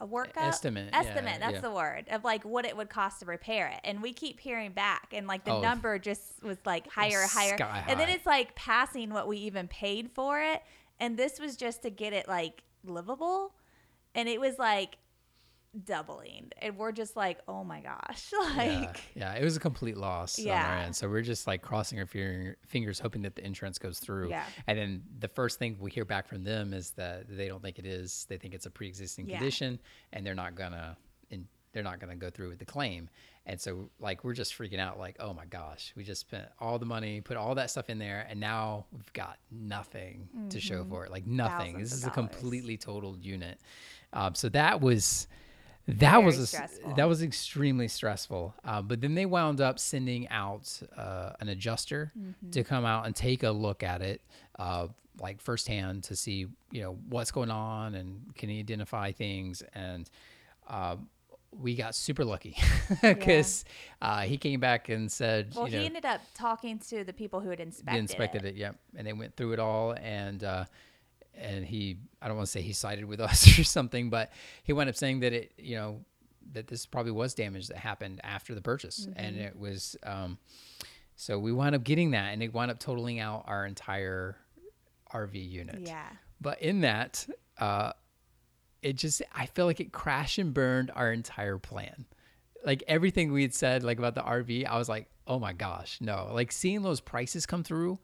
[SPEAKER 2] a workup
[SPEAKER 1] estimate, yeah,
[SPEAKER 2] Estimate. that's
[SPEAKER 1] yeah.
[SPEAKER 2] the word of like what it would cost to repair it. And we keep hearing back, and like the
[SPEAKER 1] Oh.
[SPEAKER 2] number just was like higher, higher,
[SPEAKER 1] Sky
[SPEAKER 2] and then it's like passing what we even paid for it. And this was just to get it like livable, and it was like doubling and we're just like oh my gosh like
[SPEAKER 1] yeah, yeah, it was a complete loss on our
[SPEAKER 2] Yeah.
[SPEAKER 1] end. So we're just like crossing our fingers, hoping that the insurance goes through.
[SPEAKER 2] Yeah.
[SPEAKER 1] And then the first thing we hear back from them is that they don't think it is. They think it's a pre-existing
[SPEAKER 2] Yeah.
[SPEAKER 1] condition, and they're not gonna, and they're not gonna go through with the claim. And so like we're just freaking out, like oh my gosh, we just spent all the money, put all that stuff in there, and now we've got nothing to show for it. Like nothing.
[SPEAKER 2] Mm-hmm. Thousands
[SPEAKER 1] this is a completely totaled unit. Um, so that was. That was
[SPEAKER 2] Very
[SPEAKER 1] a, s-
[SPEAKER 2] stressful.
[SPEAKER 1] that was extremely stressful. Uh, but then they wound up sending out uh, an adjuster
[SPEAKER 2] Mm-hmm.
[SPEAKER 1] to come out and take a look at it, uh, like firsthand, to see you know what's going on and can he identify things. And uh, we got super lucky because uh, he came back and said,
[SPEAKER 2] well
[SPEAKER 1] you know,
[SPEAKER 2] he ended up talking to the people who had inspected,
[SPEAKER 1] inspected
[SPEAKER 2] it.
[SPEAKER 1] it. Yep, and they went through it all, and uh, and he, I don't want to say he sided with us or something, but he wound up saying that it, you know, that this probably was damage that happened after the purchase, and
[SPEAKER 2] Mm-hmm.
[SPEAKER 1] it was, um, so we wound up getting that, and it wound up totaling out our entire RV unit.
[SPEAKER 2] yeah
[SPEAKER 1] But in that, uh, it just I feel like it crashed and burned our entire plan. Like everything we had said, like about the RV, I was like, oh my gosh, no. Like seeing those prices come through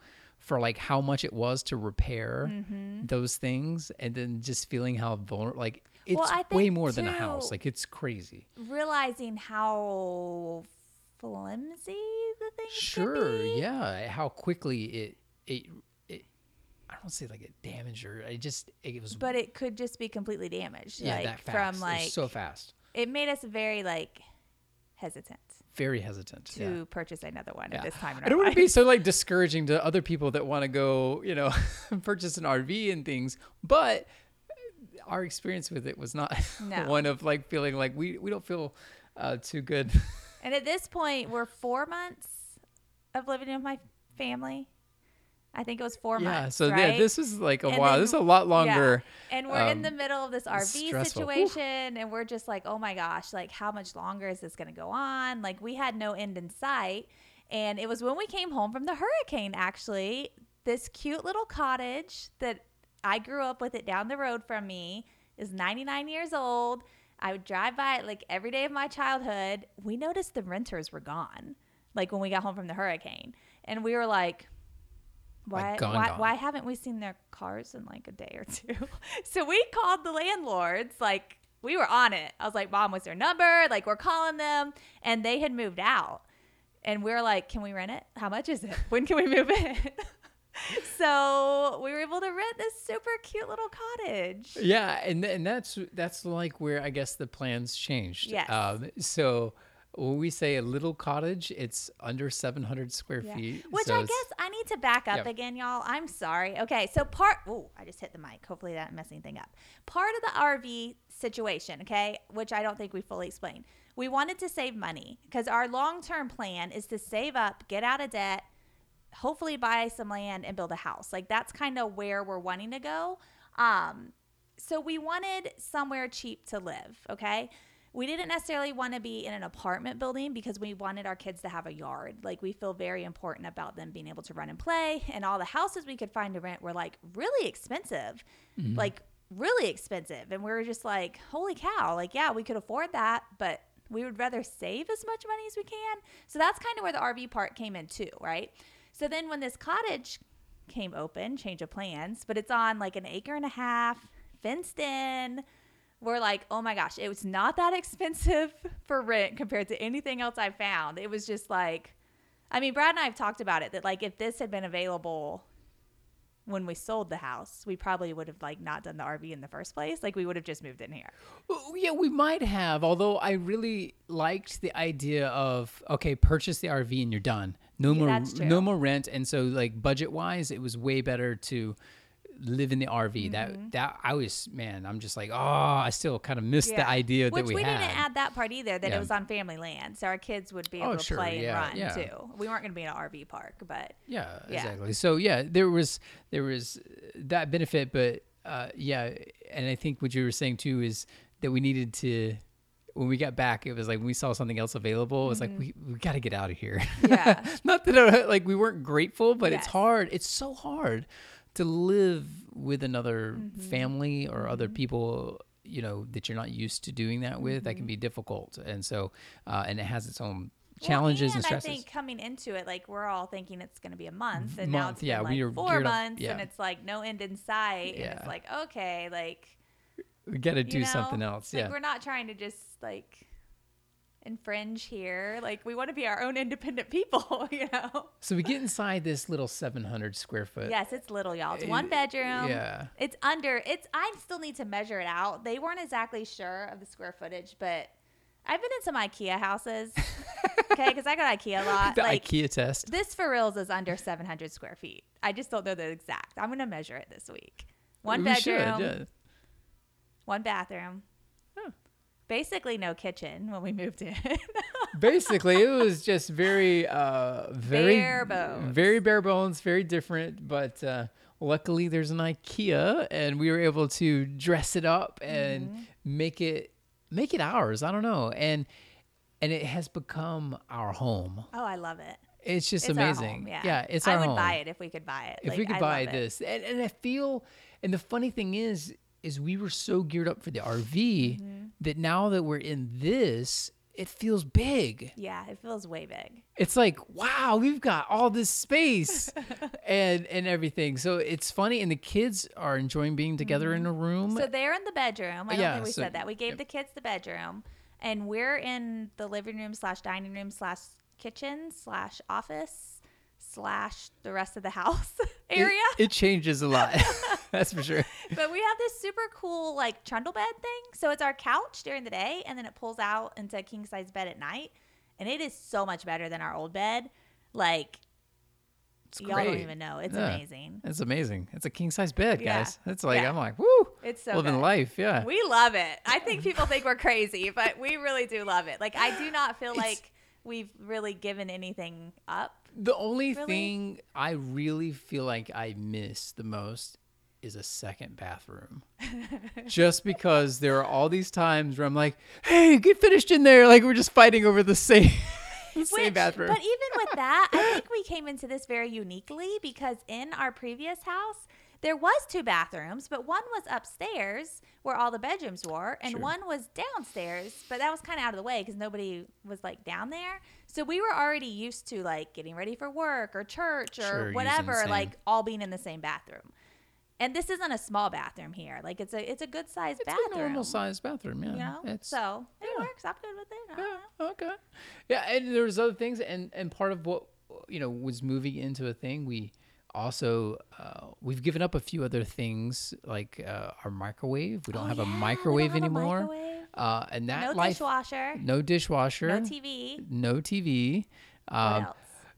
[SPEAKER 1] for like how much it was to repair
[SPEAKER 2] Mm-hmm.
[SPEAKER 1] those things, and then just feeling how vulnerable, like it's
[SPEAKER 2] Well,
[SPEAKER 1] way more than a house. Like it's crazy.
[SPEAKER 2] realizing how flimsy the thing
[SPEAKER 1] Sure,
[SPEAKER 2] could be.
[SPEAKER 1] yeah. How quickly it it. I don't say like it damaged or it just it was
[SPEAKER 2] but it could just be completely damaged
[SPEAKER 1] yeah
[SPEAKER 2] like
[SPEAKER 1] that fast.
[SPEAKER 2] from
[SPEAKER 1] It was
[SPEAKER 2] like
[SPEAKER 1] so fast,
[SPEAKER 2] it made us very like hesitant
[SPEAKER 1] very hesitant.
[SPEAKER 2] to
[SPEAKER 1] yeah.
[SPEAKER 2] purchase another one
[SPEAKER 1] Yeah.
[SPEAKER 2] at this time in
[SPEAKER 1] I
[SPEAKER 2] our
[SPEAKER 1] don't want to be so like discouraging to other people that want to go, you know, purchase an RV and things, but our experience with it was not
[SPEAKER 2] No.
[SPEAKER 1] one of like feeling like we we don't feel uh, too good.
[SPEAKER 2] and at this point we're four months of living with my family I think it was four
[SPEAKER 1] yeah.
[SPEAKER 2] months.
[SPEAKER 1] So
[SPEAKER 2] right?
[SPEAKER 1] yeah, this is like a
[SPEAKER 2] And
[SPEAKER 1] while.
[SPEAKER 2] then-
[SPEAKER 1] This is a lot longer. Yeah.
[SPEAKER 2] And we're in
[SPEAKER 1] um,
[SPEAKER 2] the middle of this RV
[SPEAKER 1] stressful. Whew.
[SPEAKER 2] situation, and we're just like, oh my gosh, like how much longer is this going to go on? Like we had no end in sight. And it was when we came home from the hurricane, actually, this cute little cottage that I grew up with it down the road from me is 99 years old. I would drive by it like every day of my childhood. We noticed the renters were gone, like when we got home from the hurricane. And we were like, why,
[SPEAKER 1] Like,
[SPEAKER 2] why, why haven't we seen their cars in like a day or two? so we called the landlords, like we were on it. I was like, Mom, what's their number? Like we're calling them, and they had moved out. And we are like, Can we rent it? How much is it? When can we move in? so we were able to rent this super cute little cottage.
[SPEAKER 1] Yeah, and and that's that's like where I guess the plans changed.
[SPEAKER 2] Yes.
[SPEAKER 1] Um, so when we say a little cottage, it's under 700 square
[SPEAKER 2] Yeah.
[SPEAKER 1] feet.
[SPEAKER 2] Which
[SPEAKER 1] so
[SPEAKER 2] I guess I need to back up
[SPEAKER 1] Yeah.
[SPEAKER 2] again, y'all. I'm sorry. Okay, so part. Oh, I just hit the mic. Hopefully that didn't mess anything up. Part of the RV situation, okay, which I don't think we fully explained. We wanted to save money because our long term plan is to save up, get out of debt, hopefully buy some land and build a house. Like that's kind of where we're wanting to go. Um, so we wanted somewhere cheap to live, okay? We didn't necessarily want to be in an apartment building because we wanted our kids to have a yard. Like we feel very important about them being able to run and play. And all the houses we could find to rent were like really expensive. Mm-hmm. Like really expensive. And we were just like, holy cow, like yeah, we could afford that, but we would rather save as much money as we can. So that's kind of where the RV part came in too, right? So then when this cottage came open, change of plans, but it's on like an acre and a half, fenced in. We're like, oh my gosh, it was not that expensive for rent compared to anything else I found. It was just like, I mean, Brad and I have talked about it that like if this had been available when we sold the house, we probably would have like not done the RV in the first place. Like we would have just moved in here.
[SPEAKER 1] Oh, Yeah, we might have. Although I really liked the idea of okay, purchase the RV and you're done. No
[SPEAKER 2] Yeah,
[SPEAKER 1] more, no more rent. And so, like budget wise, it was way better to live in the RV.
[SPEAKER 2] Mm-hmm.
[SPEAKER 1] That that I was man. I'm just like, oh, I still kind of miss the idea
[SPEAKER 2] Which
[SPEAKER 1] that we,
[SPEAKER 2] we,
[SPEAKER 1] had.
[SPEAKER 2] didn't add that part either, that
[SPEAKER 1] Yeah.
[SPEAKER 2] it was on family land. So our kids would be
[SPEAKER 1] Oh,
[SPEAKER 2] able to
[SPEAKER 1] sure,
[SPEAKER 2] play and run
[SPEAKER 1] yeah.
[SPEAKER 2] too. We weren't going to be in an RV park, but
[SPEAKER 1] Yeah,
[SPEAKER 2] Yeah.
[SPEAKER 1] exactly. So yeah, there was there was that benefit, but uh, yeah, and I think what you were saying too is that we needed to. When we got back, it was like when we saw something else available. It was like we, we got to get out of here.
[SPEAKER 2] Mm-hmm. Yeah.
[SPEAKER 1] Not that uh, like we weren't grateful, but it's hard. It's so hard to live with another
[SPEAKER 2] Mm-hmm.
[SPEAKER 1] family or other people. You know that you're not used to doing that with. That
[SPEAKER 2] Mm-hmm.
[SPEAKER 1] can be difficult, and so uh, and it has its own challenges
[SPEAKER 2] well,
[SPEAKER 1] and,
[SPEAKER 2] and
[SPEAKER 1] stresses.
[SPEAKER 2] I think coming into it, like we're all thinking it's going to be a month, and now
[SPEAKER 1] Month,
[SPEAKER 2] it's
[SPEAKER 1] yeah,
[SPEAKER 2] like four
[SPEAKER 1] geared up-
[SPEAKER 2] months, and it's like no end in sight, and it's like okay, like
[SPEAKER 1] we got to do
[SPEAKER 2] know,
[SPEAKER 1] something else.
[SPEAKER 2] like
[SPEAKER 1] Yeah.
[SPEAKER 2] we're not trying to just like infringe here. Like we want to be our own independent people, you know.
[SPEAKER 1] So we get inside this little 700 square foot.
[SPEAKER 2] Yes, it's little, y'all. It's one bedroom.
[SPEAKER 1] yeah.
[SPEAKER 2] It's under. It's. I still need to measure it out. They weren't exactly sure of the square footage, but I've been in some IKEA houses. okay, because I got IKEA a lot.
[SPEAKER 1] The
[SPEAKER 2] like
[SPEAKER 1] IKEA test.
[SPEAKER 2] this for reals is under 700 square feet. I just don't know the exact. I'm gonna measure it this week. One
[SPEAKER 1] We should,
[SPEAKER 2] bedroom,
[SPEAKER 1] yeah.
[SPEAKER 2] one bathroom. Basically, no kitchen when we moved in.
[SPEAKER 1] Basically, it was just very, uh, very
[SPEAKER 2] Bare bones.
[SPEAKER 1] very bare bones, very different. But uh, luckily, there's an IKEA, and we were able to dress it up and
[SPEAKER 2] Mm-hmm.
[SPEAKER 1] make it make it ours. I don't know, and and it has become our home.
[SPEAKER 2] oh, I love it.
[SPEAKER 1] It's just
[SPEAKER 2] It's our home,
[SPEAKER 1] amazing.
[SPEAKER 2] yeah.
[SPEAKER 1] it's
[SPEAKER 2] I
[SPEAKER 1] our
[SPEAKER 2] would
[SPEAKER 1] home.
[SPEAKER 2] buy it if we could buy it.
[SPEAKER 1] if
[SPEAKER 2] Like,
[SPEAKER 1] we could
[SPEAKER 2] I
[SPEAKER 1] buy
[SPEAKER 2] love it.
[SPEAKER 1] this and, and i feel and the funny thing is is we were so geared up for the rv
[SPEAKER 2] Mm-hmm.
[SPEAKER 1] that now that we're in this it feels big
[SPEAKER 2] Yeah, it feels way big.
[SPEAKER 1] it's like wow we've got all this space and and everything so it's funny and the kids are enjoying being together in a room
[SPEAKER 2] Mm-hmm. So they're in the bedroom. I don't
[SPEAKER 1] Yeah,
[SPEAKER 2] think we
[SPEAKER 1] so-
[SPEAKER 2] said that. We gave the kids the bedroom, and we're in the living room slash dining room slash kitchen slash office slash the rest of the house area.
[SPEAKER 1] it, changes a lot that's for sure
[SPEAKER 2] but we have this super cool like trundle bed thing. So it's our couch during the day, and then it pulls out into a king size bed at night, and it is so much better than our old bed. Like
[SPEAKER 1] it's
[SPEAKER 2] y'all don't even know. It's
[SPEAKER 1] Yeah.
[SPEAKER 2] amazing.
[SPEAKER 1] it's amazing it's a king size bed
[SPEAKER 2] Yeah.
[SPEAKER 1] guys it's like
[SPEAKER 2] Yeah.
[SPEAKER 1] i'm like woo
[SPEAKER 2] It's so
[SPEAKER 1] living
[SPEAKER 2] good.
[SPEAKER 1] life yeah
[SPEAKER 2] We love it. I think people think we're crazy, but we really do love it. Like I do not feel
[SPEAKER 1] It's-
[SPEAKER 2] like we've really given anything up.
[SPEAKER 1] The only
[SPEAKER 2] Really?
[SPEAKER 1] thing I really feel like I miss the most is a second bathroom. just because there are all these times where I'm like, hey, get finished in there. Like we're just fighting over the same, the same
[SPEAKER 2] Which-
[SPEAKER 1] bathroom.
[SPEAKER 2] But even with that, I think we came into this very uniquely because in our previous house, there was two bathrooms, but one was upstairs where all the bedrooms were, and
[SPEAKER 1] Sure.
[SPEAKER 2] one was downstairs. But that was kind of out of the way because nobody was like down there. So we were already used to like getting ready for work or church or
[SPEAKER 1] Sure,
[SPEAKER 2] whatever, like all being in the same bathroom. And this isn't a small bathroom here; like it's a it's a good sized
[SPEAKER 1] it's
[SPEAKER 2] bathroom.
[SPEAKER 1] It's a normal sized bathroom. Yeah.
[SPEAKER 2] you know.
[SPEAKER 1] It's,
[SPEAKER 2] so it
[SPEAKER 1] yeah.
[SPEAKER 2] works. I'm good with it.
[SPEAKER 1] Yeah. Okay. Yeah, and there's other things, and and part of what you know was moving into a thing. We also uh, we've given up a few other things like uh, our microwave. We don't
[SPEAKER 2] Oh,
[SPEAKER 1] have
[SPEAKER 2] yeah,
[SPEAKER 1] a
[SPEAKER 2] don't
[SPEAKER 1] microwave
[SPEAKER 2] have a
[SPEAKER 1] anymore.
[SPEAKER 2] microwave.
[SPEAKER 1] Uh, and that
[SPEAKER 2] No
[SPEAKER 1] life,
[SPEAKER 2] dishwasher.
[SPEAKER 1] no dishwasher,
[SPEAKER 2] No TV.
[SPEAKER 1] no TV. Um?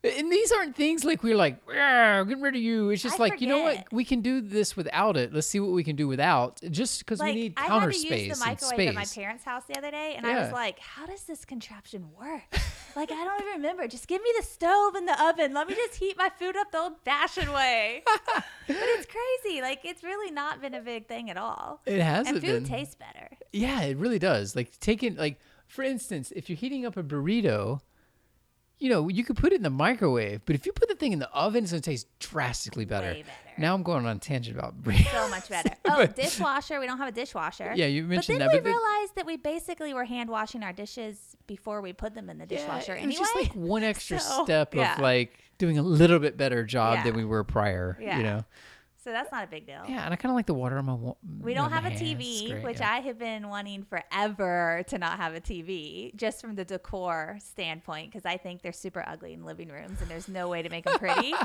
[SPEAKER 1] And these aren't things like we're like, "Yeah, get rid of you. It's just
[SPEAKER 2] I
[SPEAKER 1] like, you know what? We can do this without it. Let's see what we can do without. Just because
[SPEAKER 2] Like
[SPEAKER 1] we need counter space.
[SPEAKER 2] I had to use the microwave at my parents' house the other day, and I was like, "How does this contraption work? like I don't even remember. Just give me the stove and the oven. Let me just heat my food up the old-fashioned way." but it's crazy. Like it's really not been a big thing at all.
[SPEAKER 1] It hasn't
[SPEAKER 2] and food
[SPEAKER 1] been.
[SPEAKER 2] tastes better.
[SPEAKER 1] Yeah, it really does. Like taking like for instance, if you're heating up a burrito, you know, you could put it in the microwave, but if you put the thing in the oven, it's gonna taste drastically better.
[SPEAKER 2] Way better.
[SPEAKER 1] Now I'm going on a tangent about.
[SPEAKER 2] So much better. Oh,
[SPEAKER 1] But-
[SPEAKER 2] dishwasher. We don't have a dishwasher.
[SPEAKER 1] Yeah, you
[SPEAKER 2] But
[SPEAKER 1] mentioned
[SPEAKER 2] then
[SPEAKER 1] that,
[SPEAKER 2] we
[SPEAKER 1] but
[SPEAKER 2] realized that we basically were hand washing our dishes before we put them in the dishwasher
[SPEAKER 1] yeah, it was
[SPEAKER 2] anyway.
[SPEAKER 1] just like one extra
[SPEAKER 2] So,
[SPEAKER 1] step
[SPEAKER 2] yeah.
[SPEAKER 1] of like doing a little bit better job than we were prior.
[SPEAKER 2] Yeah.
[SPEAKER 1] You know.
[SPEAKER 2] So that's not a big deal.
[SPEAKER 1] Yeah, and I kind of like the water on my. wa-
[SPEAKER 2] We don't have a
[SPEAKER 1] hands.
[SPEAKER 2] TV,
[SPEAKER 1] great,
[SPEAKER 2] which
[SPEAKER 1] yeah.
[SPEAKER 2] I have been wanting forever to not have a TV, just from the decor standpoint, because I think they're super ugly in living rooms, and there's no way to make them pretty.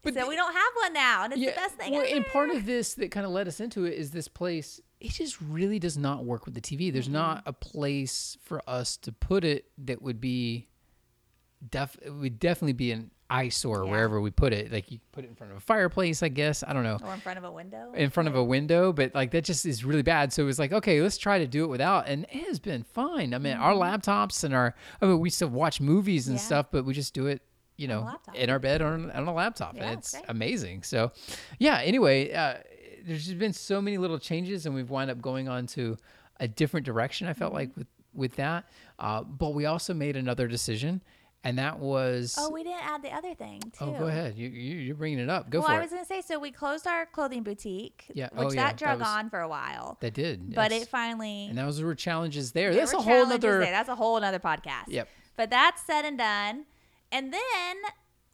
[SPEAKER 1] But
[SPEAKER 2] so
[SPEAKER 1] the-
[SPEAKER 2] we don't have one now, and it's the best thing
[SPEAKER 1] well,
[SPEAKER 2] ever.
[SPEAKER 1] and part of this that kind of led us into it is this place. It just really does not work with the TV. There's not a place for us to put it that would be def. It would definitely be an eyesore
[SPEAKER 2] Yeah.
[SPEAKER 1] wherever we put it. Like you put it in front of a fireplace, I guess. I don't know.
[SPEAKER 2] or in front of a window.
[SPEAKER 1] In front of a window, but like that just is really bad. So it was like, okay, let's try to do it without, and it has been fine. I mean, our laptops and our, I mean, we still watch movies and
[SPEAKER 2] Mm-hmm. Yeah.
[SPEAKER 1] stuff, but we just do it, you know, in our bed or on, on a laptop,
[SPEAKER 2] Yeah,
[SPEAKER 1] and
[SPEAKER 2] it's great.
[SPEAKER 1] amazing. So, yeah. Anyway, uh, there's just been so many little changes, and we've wound up going on to a different direction. I
[SPEAKER 2] Mm-hmm.
[SPEAKER 1] felt like with with that, uh, but we also made another decision, and that was.
[SPEAKER 2] oh, we didn't add the other thing too.
[SPEAKER 1] Oh, go ahead. You, you you're bringing it up. Go
[SPEAKER 2] well,
[SPEAKER 1] for it.
[SPEAKER 2] Well, I was gonna say, so we closed our clothing boutique,
[SPEAKER 1] Yeah.
[SPEAKER 2] which
[SPEAKER 1] Oh, yeah,
[SPEAKER 2] that
[SPEAKER 1] that
[SPEAKER 2] drug
[SPEAKER 1] was-
[SPEAKER 2] on for a while,
[SPEAKER 1] that did.
[SPEAKER 2] but
[SPEAKER 1] yes.
[SPEAKER 2] it finally.
[SPEAKER 1] and those were challenges there.
[SPEAKER 2] there
[SPEAKER 1] That's a whole
[SPEAKER 2] there. That's a whole other podcast.
[SPEAKER 1] Yep.
[SPEAKER 2] But that's said and done. And then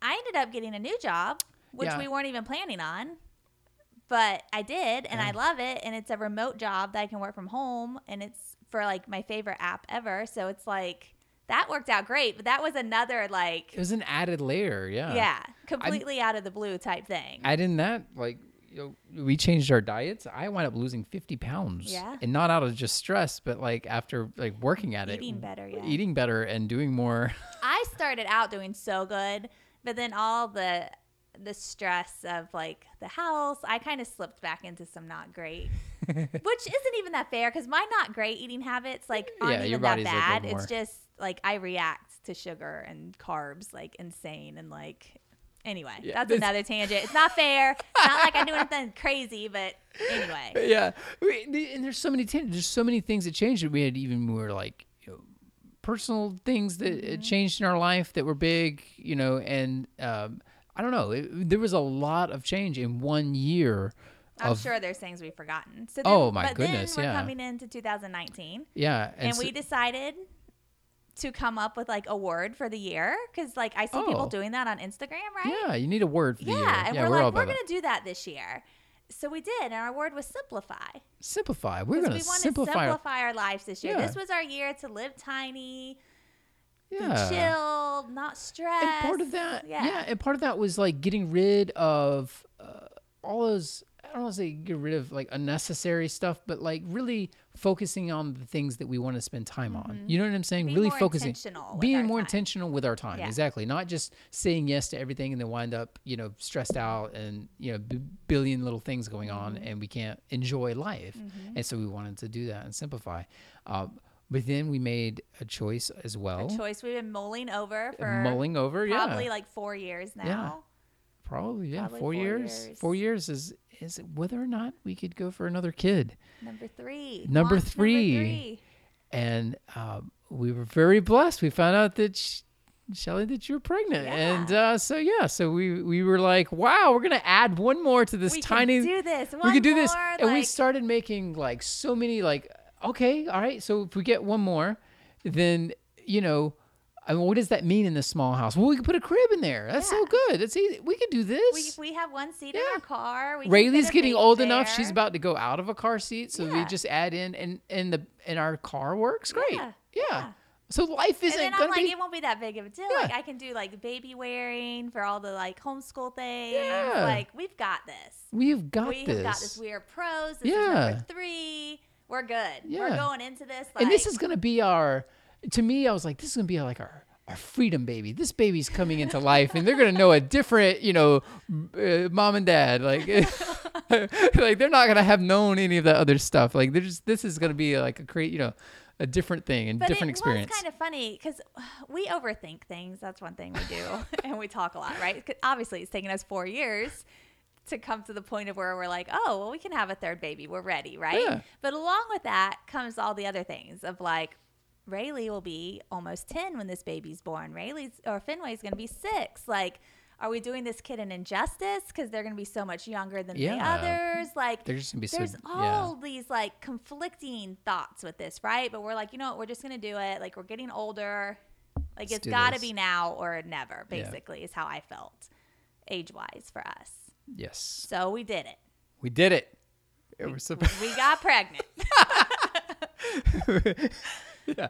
[SPEAKER 2] I ended up getting a new job, which
[SPEAKER 1] Yeah.
[SPEAKER 2] we weren't even planning on. But I did, and I love it. And it's a remote job that I can work from home, and it's for like my favorite app ever. So it's like that worked out great. But that was another like,
[SPEAKER 1] It was an added layer. Yeah.
[SPEAKER 2] yeah, completely out of the blue type thing.
[SPEAKER 1] Add in that, like, you know, we changed our diets. I wound up losing 50 pounds.
[SPEAKER 2] Yeah.
[SPEAKER 1] And not out of just stress, but like after like working at
[SPEAKER 2] Eating
[SPEAKER 1] it.
[SPEAKER 2] Eating better, yeah.
[SPEAKER 1] Eating better and doing more.
[SPEAKER 2] I started out doing so good, but then all the the stress of like the house, I kind of slipped back into some not great, which isn't even that fair because my not great eating habits like aren't
[SPEAKER 1] Yeah, your
[SPEAKER 2] even that
[SPEAKER 1] body's like a
[SPEAKER 2] bad. It's just like I react to sugar and carbs like insane and like. Anyway,
[SPEAKER 1] Yeah,
[SPEAKER 2] that's another tangent. It's not fair. It's not like I do anything crazy, but anyway.
[SPEAKER 1] yeah. We- the- And there's so many, t- there's so many things that changed. We had even more like, you know, personal things that
[SPEAKER 2] Mm-hmm.
[SPEAKER 1] uh changed in our life that were big, you know, and um, I don't know. It, there was a lot of change in one year.
[SPEAKER 2] I'm
[SPEAKER 1] of,
[SPEAKER 2] sure there's things we've forgotten. So then,
[SPEAKER 1] Oh, my
[SPEAKER 2] but
[SPEAKER 1] goodness,
[SPEAKER 2] Then we're
[SPEAKER 1] yeah.
[SPEAKER 2] coming into 2019.
[SPEAKER 1] Yeah.
[SPEAKER 2] and,
[SPEAKER 1] so-
[SPEAKER 2] we decided to come up with like a word for the year because like I see people
[SPEAKER 1] Oh.
[SPEAKER 2] doing that on Instagram, right?
[SPEAKER 1] Yeah, you need a word for the
[SPEAKER 2] Yeah,
[SPEAKER 1] year.
[SPEAKER 2] and
[SPEAKER 1] yeah,
[SPEAKER 2] we're,
[SPEAKER 1] we're,
[SPEAKER 2] like, we're gonna do that this year. So we did, and our word was simplify.
[SPEAKER 1] simplify. We're going
[SPEAKER 2] we
[SPEAKER 1] to
[SPEAKER 2] want to
[SPEAKER 1] simplify.
[SPEAKER 2] simplify our lives this year.
[SPEAKER 1] Yeah.
[SPEAKER 2] This was our year to live tiny,
[SPEAKER 1] yeah.
[SPEAKER 2] chill, not stressed.
[SPEAKER 1] And part of that, yeah.
[SPEAKER 2] yeah.
[SPEAKER 1] and part of that was like getting rid of uh, all those. I don't want to say get rid of like unnecessary stuff, but like really focusing on the things that we want to spend time on. You know what I'm saying?
[SPEAKER 2] Being
[SPEAKER 1] really
[SPEAKER 2] more
[SPEAKER 1] focusing, being more
[SPEAKER 2] time.
[SPEAKER 1] intentional with our time.
[SPEAKER 2] Yeah.
[SPEAKER 1] Exactly, not just saying yes to everything and then wind up, you know, stressed out and you know, b- billion little things going on,
[SPEAKER 2] Mm-hmm.
[SPEAKER 1] and we can't enjoy life. And so we wanted to do that and simplify. Um, But then we made a choice as well.
[SPEAKER 2] A choice we've been mulling over for
[SPEAKER 1] mulling over,
[SPEAKER 2] probably
[SPEAKER 1] yeah.
[SPEAKER 2] like four years now.
[SPEAKER 1] Probably, yeah.
[SPEAKER 2] Probably
[SPEAKER 1] four,
[SPEAKER 2] four
[SPEAKER 1] years.
[SPEAKER 2] years.
[SPEAKER 1] Four years is is whether or not we could go for another kid.
[SPEAKER 2] Number three.
[SPEAKER 1] Number three.
[SPEAKER 2] three.
[SPEAKER 1] And um, we were very blessed. We found out that sh- Shelly that you were pregnant, and uh, so yeah, so we we were like, wow, we're gonna add one more to this
[SPEAKER 2] We
[SPEAKER 1] tiny.
[SPEAKER 2] can do this.
[SPEAKER 1] we
[SPEAKER 2] One
[SPEAKER 1] could do this,
[SPEAKER 2] more,
[SPEAKER 1] and we started making like so many like, okay, all right. So if we get one more, then you know. I mean, what does that mean in the small house? Well, we could put a crib in there. That's so
[SPEAKER 2] Yeah.
[SPEAKER 1] good. It's easy. We could do this.
[SPEAKER 2] We, we have one seat in our car. We
[SPEAKER 1] Rayleigh's getting old enough. She's about to go out of a car seat, so we just add in and and the and our car works great.
[SPEAKER 2] Yeah,
[SPEAKER 1] Yeah.
[SPEAKER 2] yeah.
[SPEAKER 1] So life isn't
[SPEAKER 2] then I'm like,
[SPEAKER 1] be
[SPEAKER 2] it won't be that big of a deal.
[SPEAKER 1] Yeah.
[SPEAKER 2] Like I can do like baby wearing for all the like homeschool things.
[SPEAKER 1] Yeah.
[SPEAKER 2] Like we've got this.
[SPEAKER 1] we've got this.
[SPEAKER 2] We've got this. We are pros. This is
[SPEAKER 1] Yeah.
[SPEAKER 2] number three. We're good.
[SPEAKER 1] Yeah.
[SPEAKER 2] We're going into this. Like,
[SPEAKER 1] and this is gonna be our. To me, I was like, this is gonna be like our our freedom baby. This baby's coming into life, and they're gonna know a different, you know, uh, mom and dad. Like, like they're not gonna have known any of that other stuff. Like, they're just this is gonna be like a create, you know, a different thing and
[SPEAKER 2] But
[SPEAKER 1] different
[SPEAKER 2] it
[SPEAKER 1] experience.
[SPEAKER 2] was kind of funny because we overthink things. That's one thing we do, and we talk a lot, right? Obviously, it's taken us four years to come to the point of where we're like, oh, well, we can have a third baby. We're ready, right?
[SPEAKER 1] Yeah.
[SPEAKER 2] But along with that comes all the other things of like, Rayleigh will be almost ten when this baby's born. Rayleigh's or Finway's going to be six. Like. Are we doing this kid an injustice because they're going to be so much younger than the others? Like,
[SPEAKER 1] They're just gonna be so-
[SPEAKER 2] there's
[SPEAKER 1] yeah.
[SPEAKER 2] all these like conflicting thoughts with this, right? But we're like, you know what? We're just gonna do it. Like we're getting older. Like
[SPEAKER 1] Let's
[SPEAKER 2] it's got to be now or never.
[SPEAKER 1] Yeah.
[SPEAKER 2] Basically, is how I felt, age wise for us.
[SPEAKER 1] yes,
[SPEAKER 2] So we did it.
[SPEAKER 1] we did it. It so-
[SPEAKER 2] We got pregnant.
[SPEAKER 1] yeah.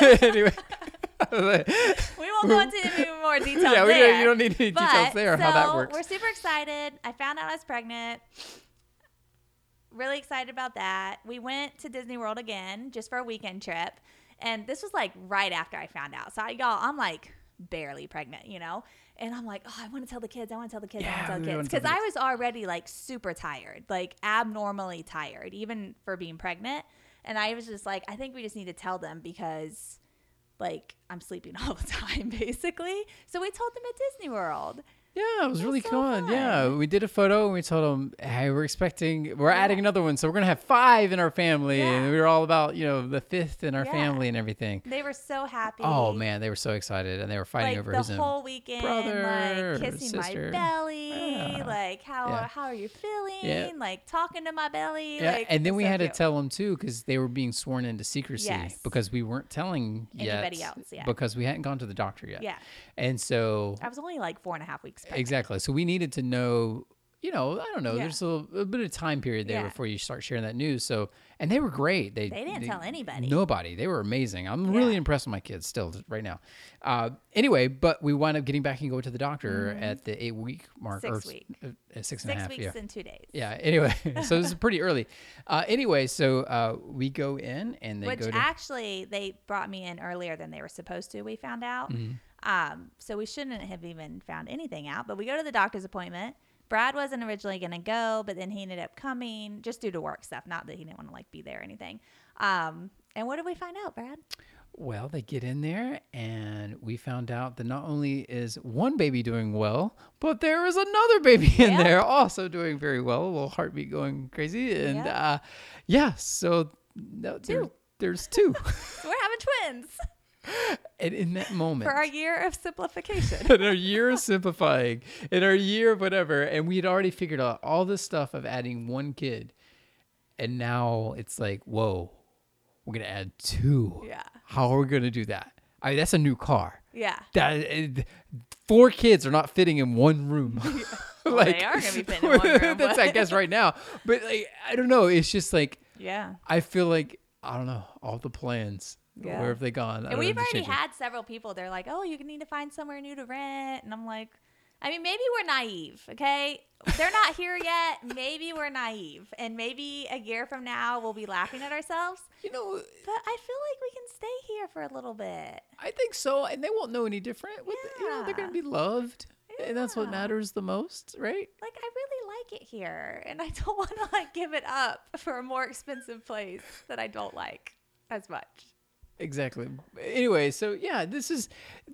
[SPEAKER 1] anyway.
[SPEAKER 2] we won't go into any more details.
[SPEAKER 1] yeah, we
[SPEAKER 2] there.
[SPEAKER 1] don't, you don't need any details
[SPEAKER 2] But,
[SPEAKER 1] there on how that works.
[SPEAKER 2] We're super excited. I found out I was pregnant. Really excited about that. We went to Disney World again just for a weekend trip. And this was like right after I found out. So, I, y'all, I'm like barely pregnant, you know? And I'm like, oh, I want to tell the kids. I want to tell the kids. I want
[SPEAKER 1] Yeah,
[SPEAKER 2] to tell the kids. Because I was already like super tired, like abnormally tired, even for being pregnant. And I was just like, I think we just need to tell them because like I'm sleeping all the time, basically. So we told them at Disney World.
[SPEAKER 1] Yeah, it was really
[SPEAKER 2] so
[SPEAKER 1] fun. Yeah, we did a photo and we told them, hey, we're expecting, we're adding another one. So we're going to have five in our family.
[SPEAKER 2] Yeah.
[SPEAKER 1] And we were all about, you know, the fifth in our
[SPEAKER 2] Yeah.
[SPEAKER 1] family and everything.
[SPEAKER 2] They were so happy.
[SPEAKER 1] Oh, man, they were so excited and they were fighting
[SPEAKER 2] Like
[SPEAKER 1] over
[SPEAKER 2] the
[SPEAKER 1] his own.
[SPEAKER 2] whole weekend,
[SPEAKER 1] brother
[SPEAKER 2] like kissing
[SPEAKER 1] sister.
[SPEAKER 2] my belly,
[SPEAKER 1] Yeah.
[SPEAKER 2] like how
[SPEAKER 1] Yeah.
[SPEAKER 2] how are you feeling?
[SPEAKER 1] Yeah.
[SPEAKER 2] Like talking to my belly.
[SPEAKER 1] Yeah,
[SPEAKER 2] like,
[SPEAKER 1] and then we
[SPEAKER 2] so
[SPEAKER 1] had
[SPEAKER 2] cute.
[SPEAKER 1] to tell them too because they were being sworn into secrecy
[SPEAKER 2] Yes.
[SPEAKER 1] because we weren't telling yet
[SPEAKER 2] Anybody else, yeah.
[SPEAKER 1] because we hadn't gone to the doctor yet.
[SPEAKER 2] Yeah.
[SPEAKER 1] and so
[SPEAKER 2] I was only like four and a half weeks
[SPEAKER 1] Exactly. So we needed to know, you know, I don't know.
[SPEAKER 2] Yeah.
[SPEAKER 1] There's a, a bit of time period there
[SPEAKER 2] Yeah.
[SPEAKER 1] before you start sharing that news. So, and they were great. They
[SPEAKER 2] They didn't tell anybody.
[SPEAKER 1] Nobody. They were amazing. I'm really impressed with my kids still right now. Uh, anyway, but we wound up getting back and going to the doctor at the eight week mark
[SPEAKER 2] Mm-hmm. Six
[SPEAKER 1] or
[SPEAKER 2] week.
[SPEAKER 1] uh, six and a
[SPEAKER 2] Six
[SPEAKER 1] half.
[SPEAKER 2] weeks
[SPEAKER 1] Yeah.
[SPEAKER 2] and two days.
[SPEAKER 1] Yeah. Anyway, so this is pretty early. Uh, anyway, so uh, we go in and they
[SPEAKER 2] Which
[SPEAKER 1] go to.
[SPEAKER 2] actually they brought me in earlier than they were supposed to. We found out.
[SPEAKER 1] Mm-hmm.
[SPEAKER 2] Um, so we shouldn't have even found anything out. But we go to the doctor's appointment. Brad wasn't originally going to go, but then he ended up coming just due to work stuff. Not that he didn't want to like be there or anything. Um, and what did we find out, Brad?
[SPEAKER 1] Well, they get in there, and we found out that not only is one baby doing well, but there is another baby in
[SPEAKER 2] Yep.
[SPEAKER 1] there also doing very well. A little heartbeat going crazy, and
[SPEAKER 2] Yep.
[SPEAKER 1] uh, yeah, so no, there- there's two.
[SPEAKER 2] We're having twins
[SPEAKER 1] and in that moment,
[SPEAKER 2] for our year of simplification.
[SPEAKER 1] in our year of simplifying, in our year of whatever, and we had already figured out all this stuff of adding one kid, and now it's like, whoa, we're gonna add two.
[SPEAKER 2] Yeah.
[SPEAKER 1] How are we gonna do that? I mean, that's a new car.
[SPEAKER 2] yeah.
[SPEAKER 1] that uh, four kids are not fitting in one room.
[SPEAKER 2] Well, they are gonna be fitting in one room,
[SPEAKER 1] that's I guess right now. But like I don't know. It's just like
[SPEAKER 2] Yeah.
[SPEAKER 1] I feel like I don't know all the plans.
[SPEAKER 2] Yeah.
[SPEAKER 1] Where have they gone?
[SPEAKER 2] And we've already had several people. They're like, "Oh, you need to find somewhere new to rent," and I'm like, I mean, maybe we're naive, okay? They're not here yet. Maybe we're naive, and maybe a year from now we'll be laughing at ourselves.
[SPEAKER 1] You know, uh,
[SPEAKER 2] But I feel like we can stay here for a little bit.
[SPEAKER 1] I think so, and they won't know any different. With you know, they're gonna be loved, and that's what matters the most, right?
[SPEAKER 2] Like I really like it here, and I don't want to like give it up for a more expensive place that I don't like as much.
[SPEAKER 1] Exactly. Anyway, so yeah, this is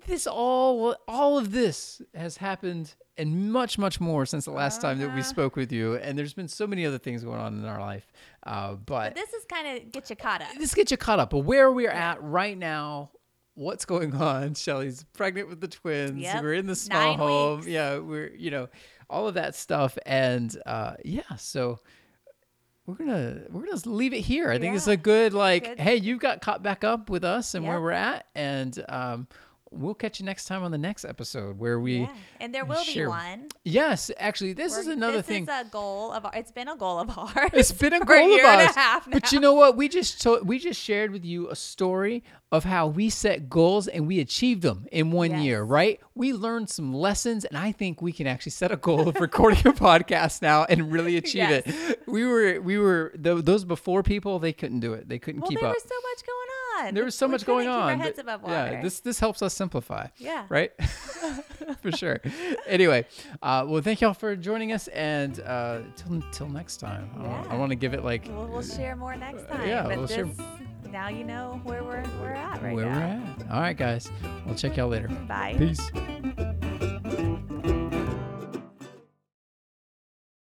[SPEAKER 1] this all all of this has happened and much much more since the last time that we
[SPEAKER 2] Uh-huh.
[SPEAKER 1] spoke with you. And there's been so many other things going on in our life, uh, but
[SPEAKER 2] This is kind of get you caught up.
[SPEAKER 1] this gets you caught up. But where we're at right now, what's going on? Shelly's pregnant with the twins.
[SPEAKER 2] Yep.
[SPEAKER 1] We're in the small
[SPEAKER 2] Nine
[SPEAKER 1] home.
[SPEAKER 2] weeks.
[SPEAKER 1] Yeah, we're you know all of that stuff, and uh, yeah, so. We're gonna we're gonna leave it here. I think it's a good like,
[SPEAKER 2] Good.
[SPEAKER 1] hey, you've got caught back up with us and where we're at, and um, we'll catch you next time on the next episode where we
[SPEAKER 2] Yeah. And there will
[SPEAKER 1] share-
[SPEAKER 2] be one.
[SPEAKER 1] yes, actually, this is
[SPEAKER 2] We're-
[SPEAKER 1] another
[SPEAKER 2] this
[SPEAKER 1] thing.
[SPEAKER 2] is a goal of it's been a goal of ours.
[SPEAKER 1] It's been a
[SPEAKER 2] for
[SPEAKER 1] goal
[SPEAKER 2] year
[SPEAKER 1] of
[SPEAKER 2] and
[SPEAKER 1] ours.
[SPEAKER 2] a half
[SPEAKER 1] But you know what? We just we just shared with you a story of how we set goals and we achieved them in one year, right? We learned some lessons, and I think we can actually set a goal of recording a podcast now and really achieve it. We were we were tho- those before people they couldn't do it. They couldn't
[SPEAKER 2] well,
[SPEAKER 1] keep
[SPEAKER 2] there
[SPEAKER 1] up.
[SPEAKER 2] was so much going on.
[SPEAKER 1] there was so
[SPEAKER 2] We
[SPEAKER 1] much going on.
[SPEAKER 2] Our
[SPEAKER 1] but
[SPEAKER 2] heads above water.
[SPEAKER 1] Yeah, this this helps us simplify.
[SPEAKER 2] Yeah.
[SPEAKER 1] Right. for sure. Anyway, uh, well, thank y'all for joining us, and uh, till till next time. I, want, I want to give it like
[SPEAKER 2] We'll, we'll share more next
[SPEAKER 1] Uh,
[SPEAKER 2] time.
[SPEAKER 1] yeah,
[SPEAKER 2] but
[SPEAKER 1] we'll
[SPEAKER 2] this,
[SPEAKER 1] share-
[SPEAKER 2] now you know where we're we're at right
[SPEAKER 1] where
[SPEAKER 2] now.
[SPEAKER 1] we're at. All right, guys. We'll check y'all later.
[SPEAKER 2] Bye.
[SPEAKER 1] Peace.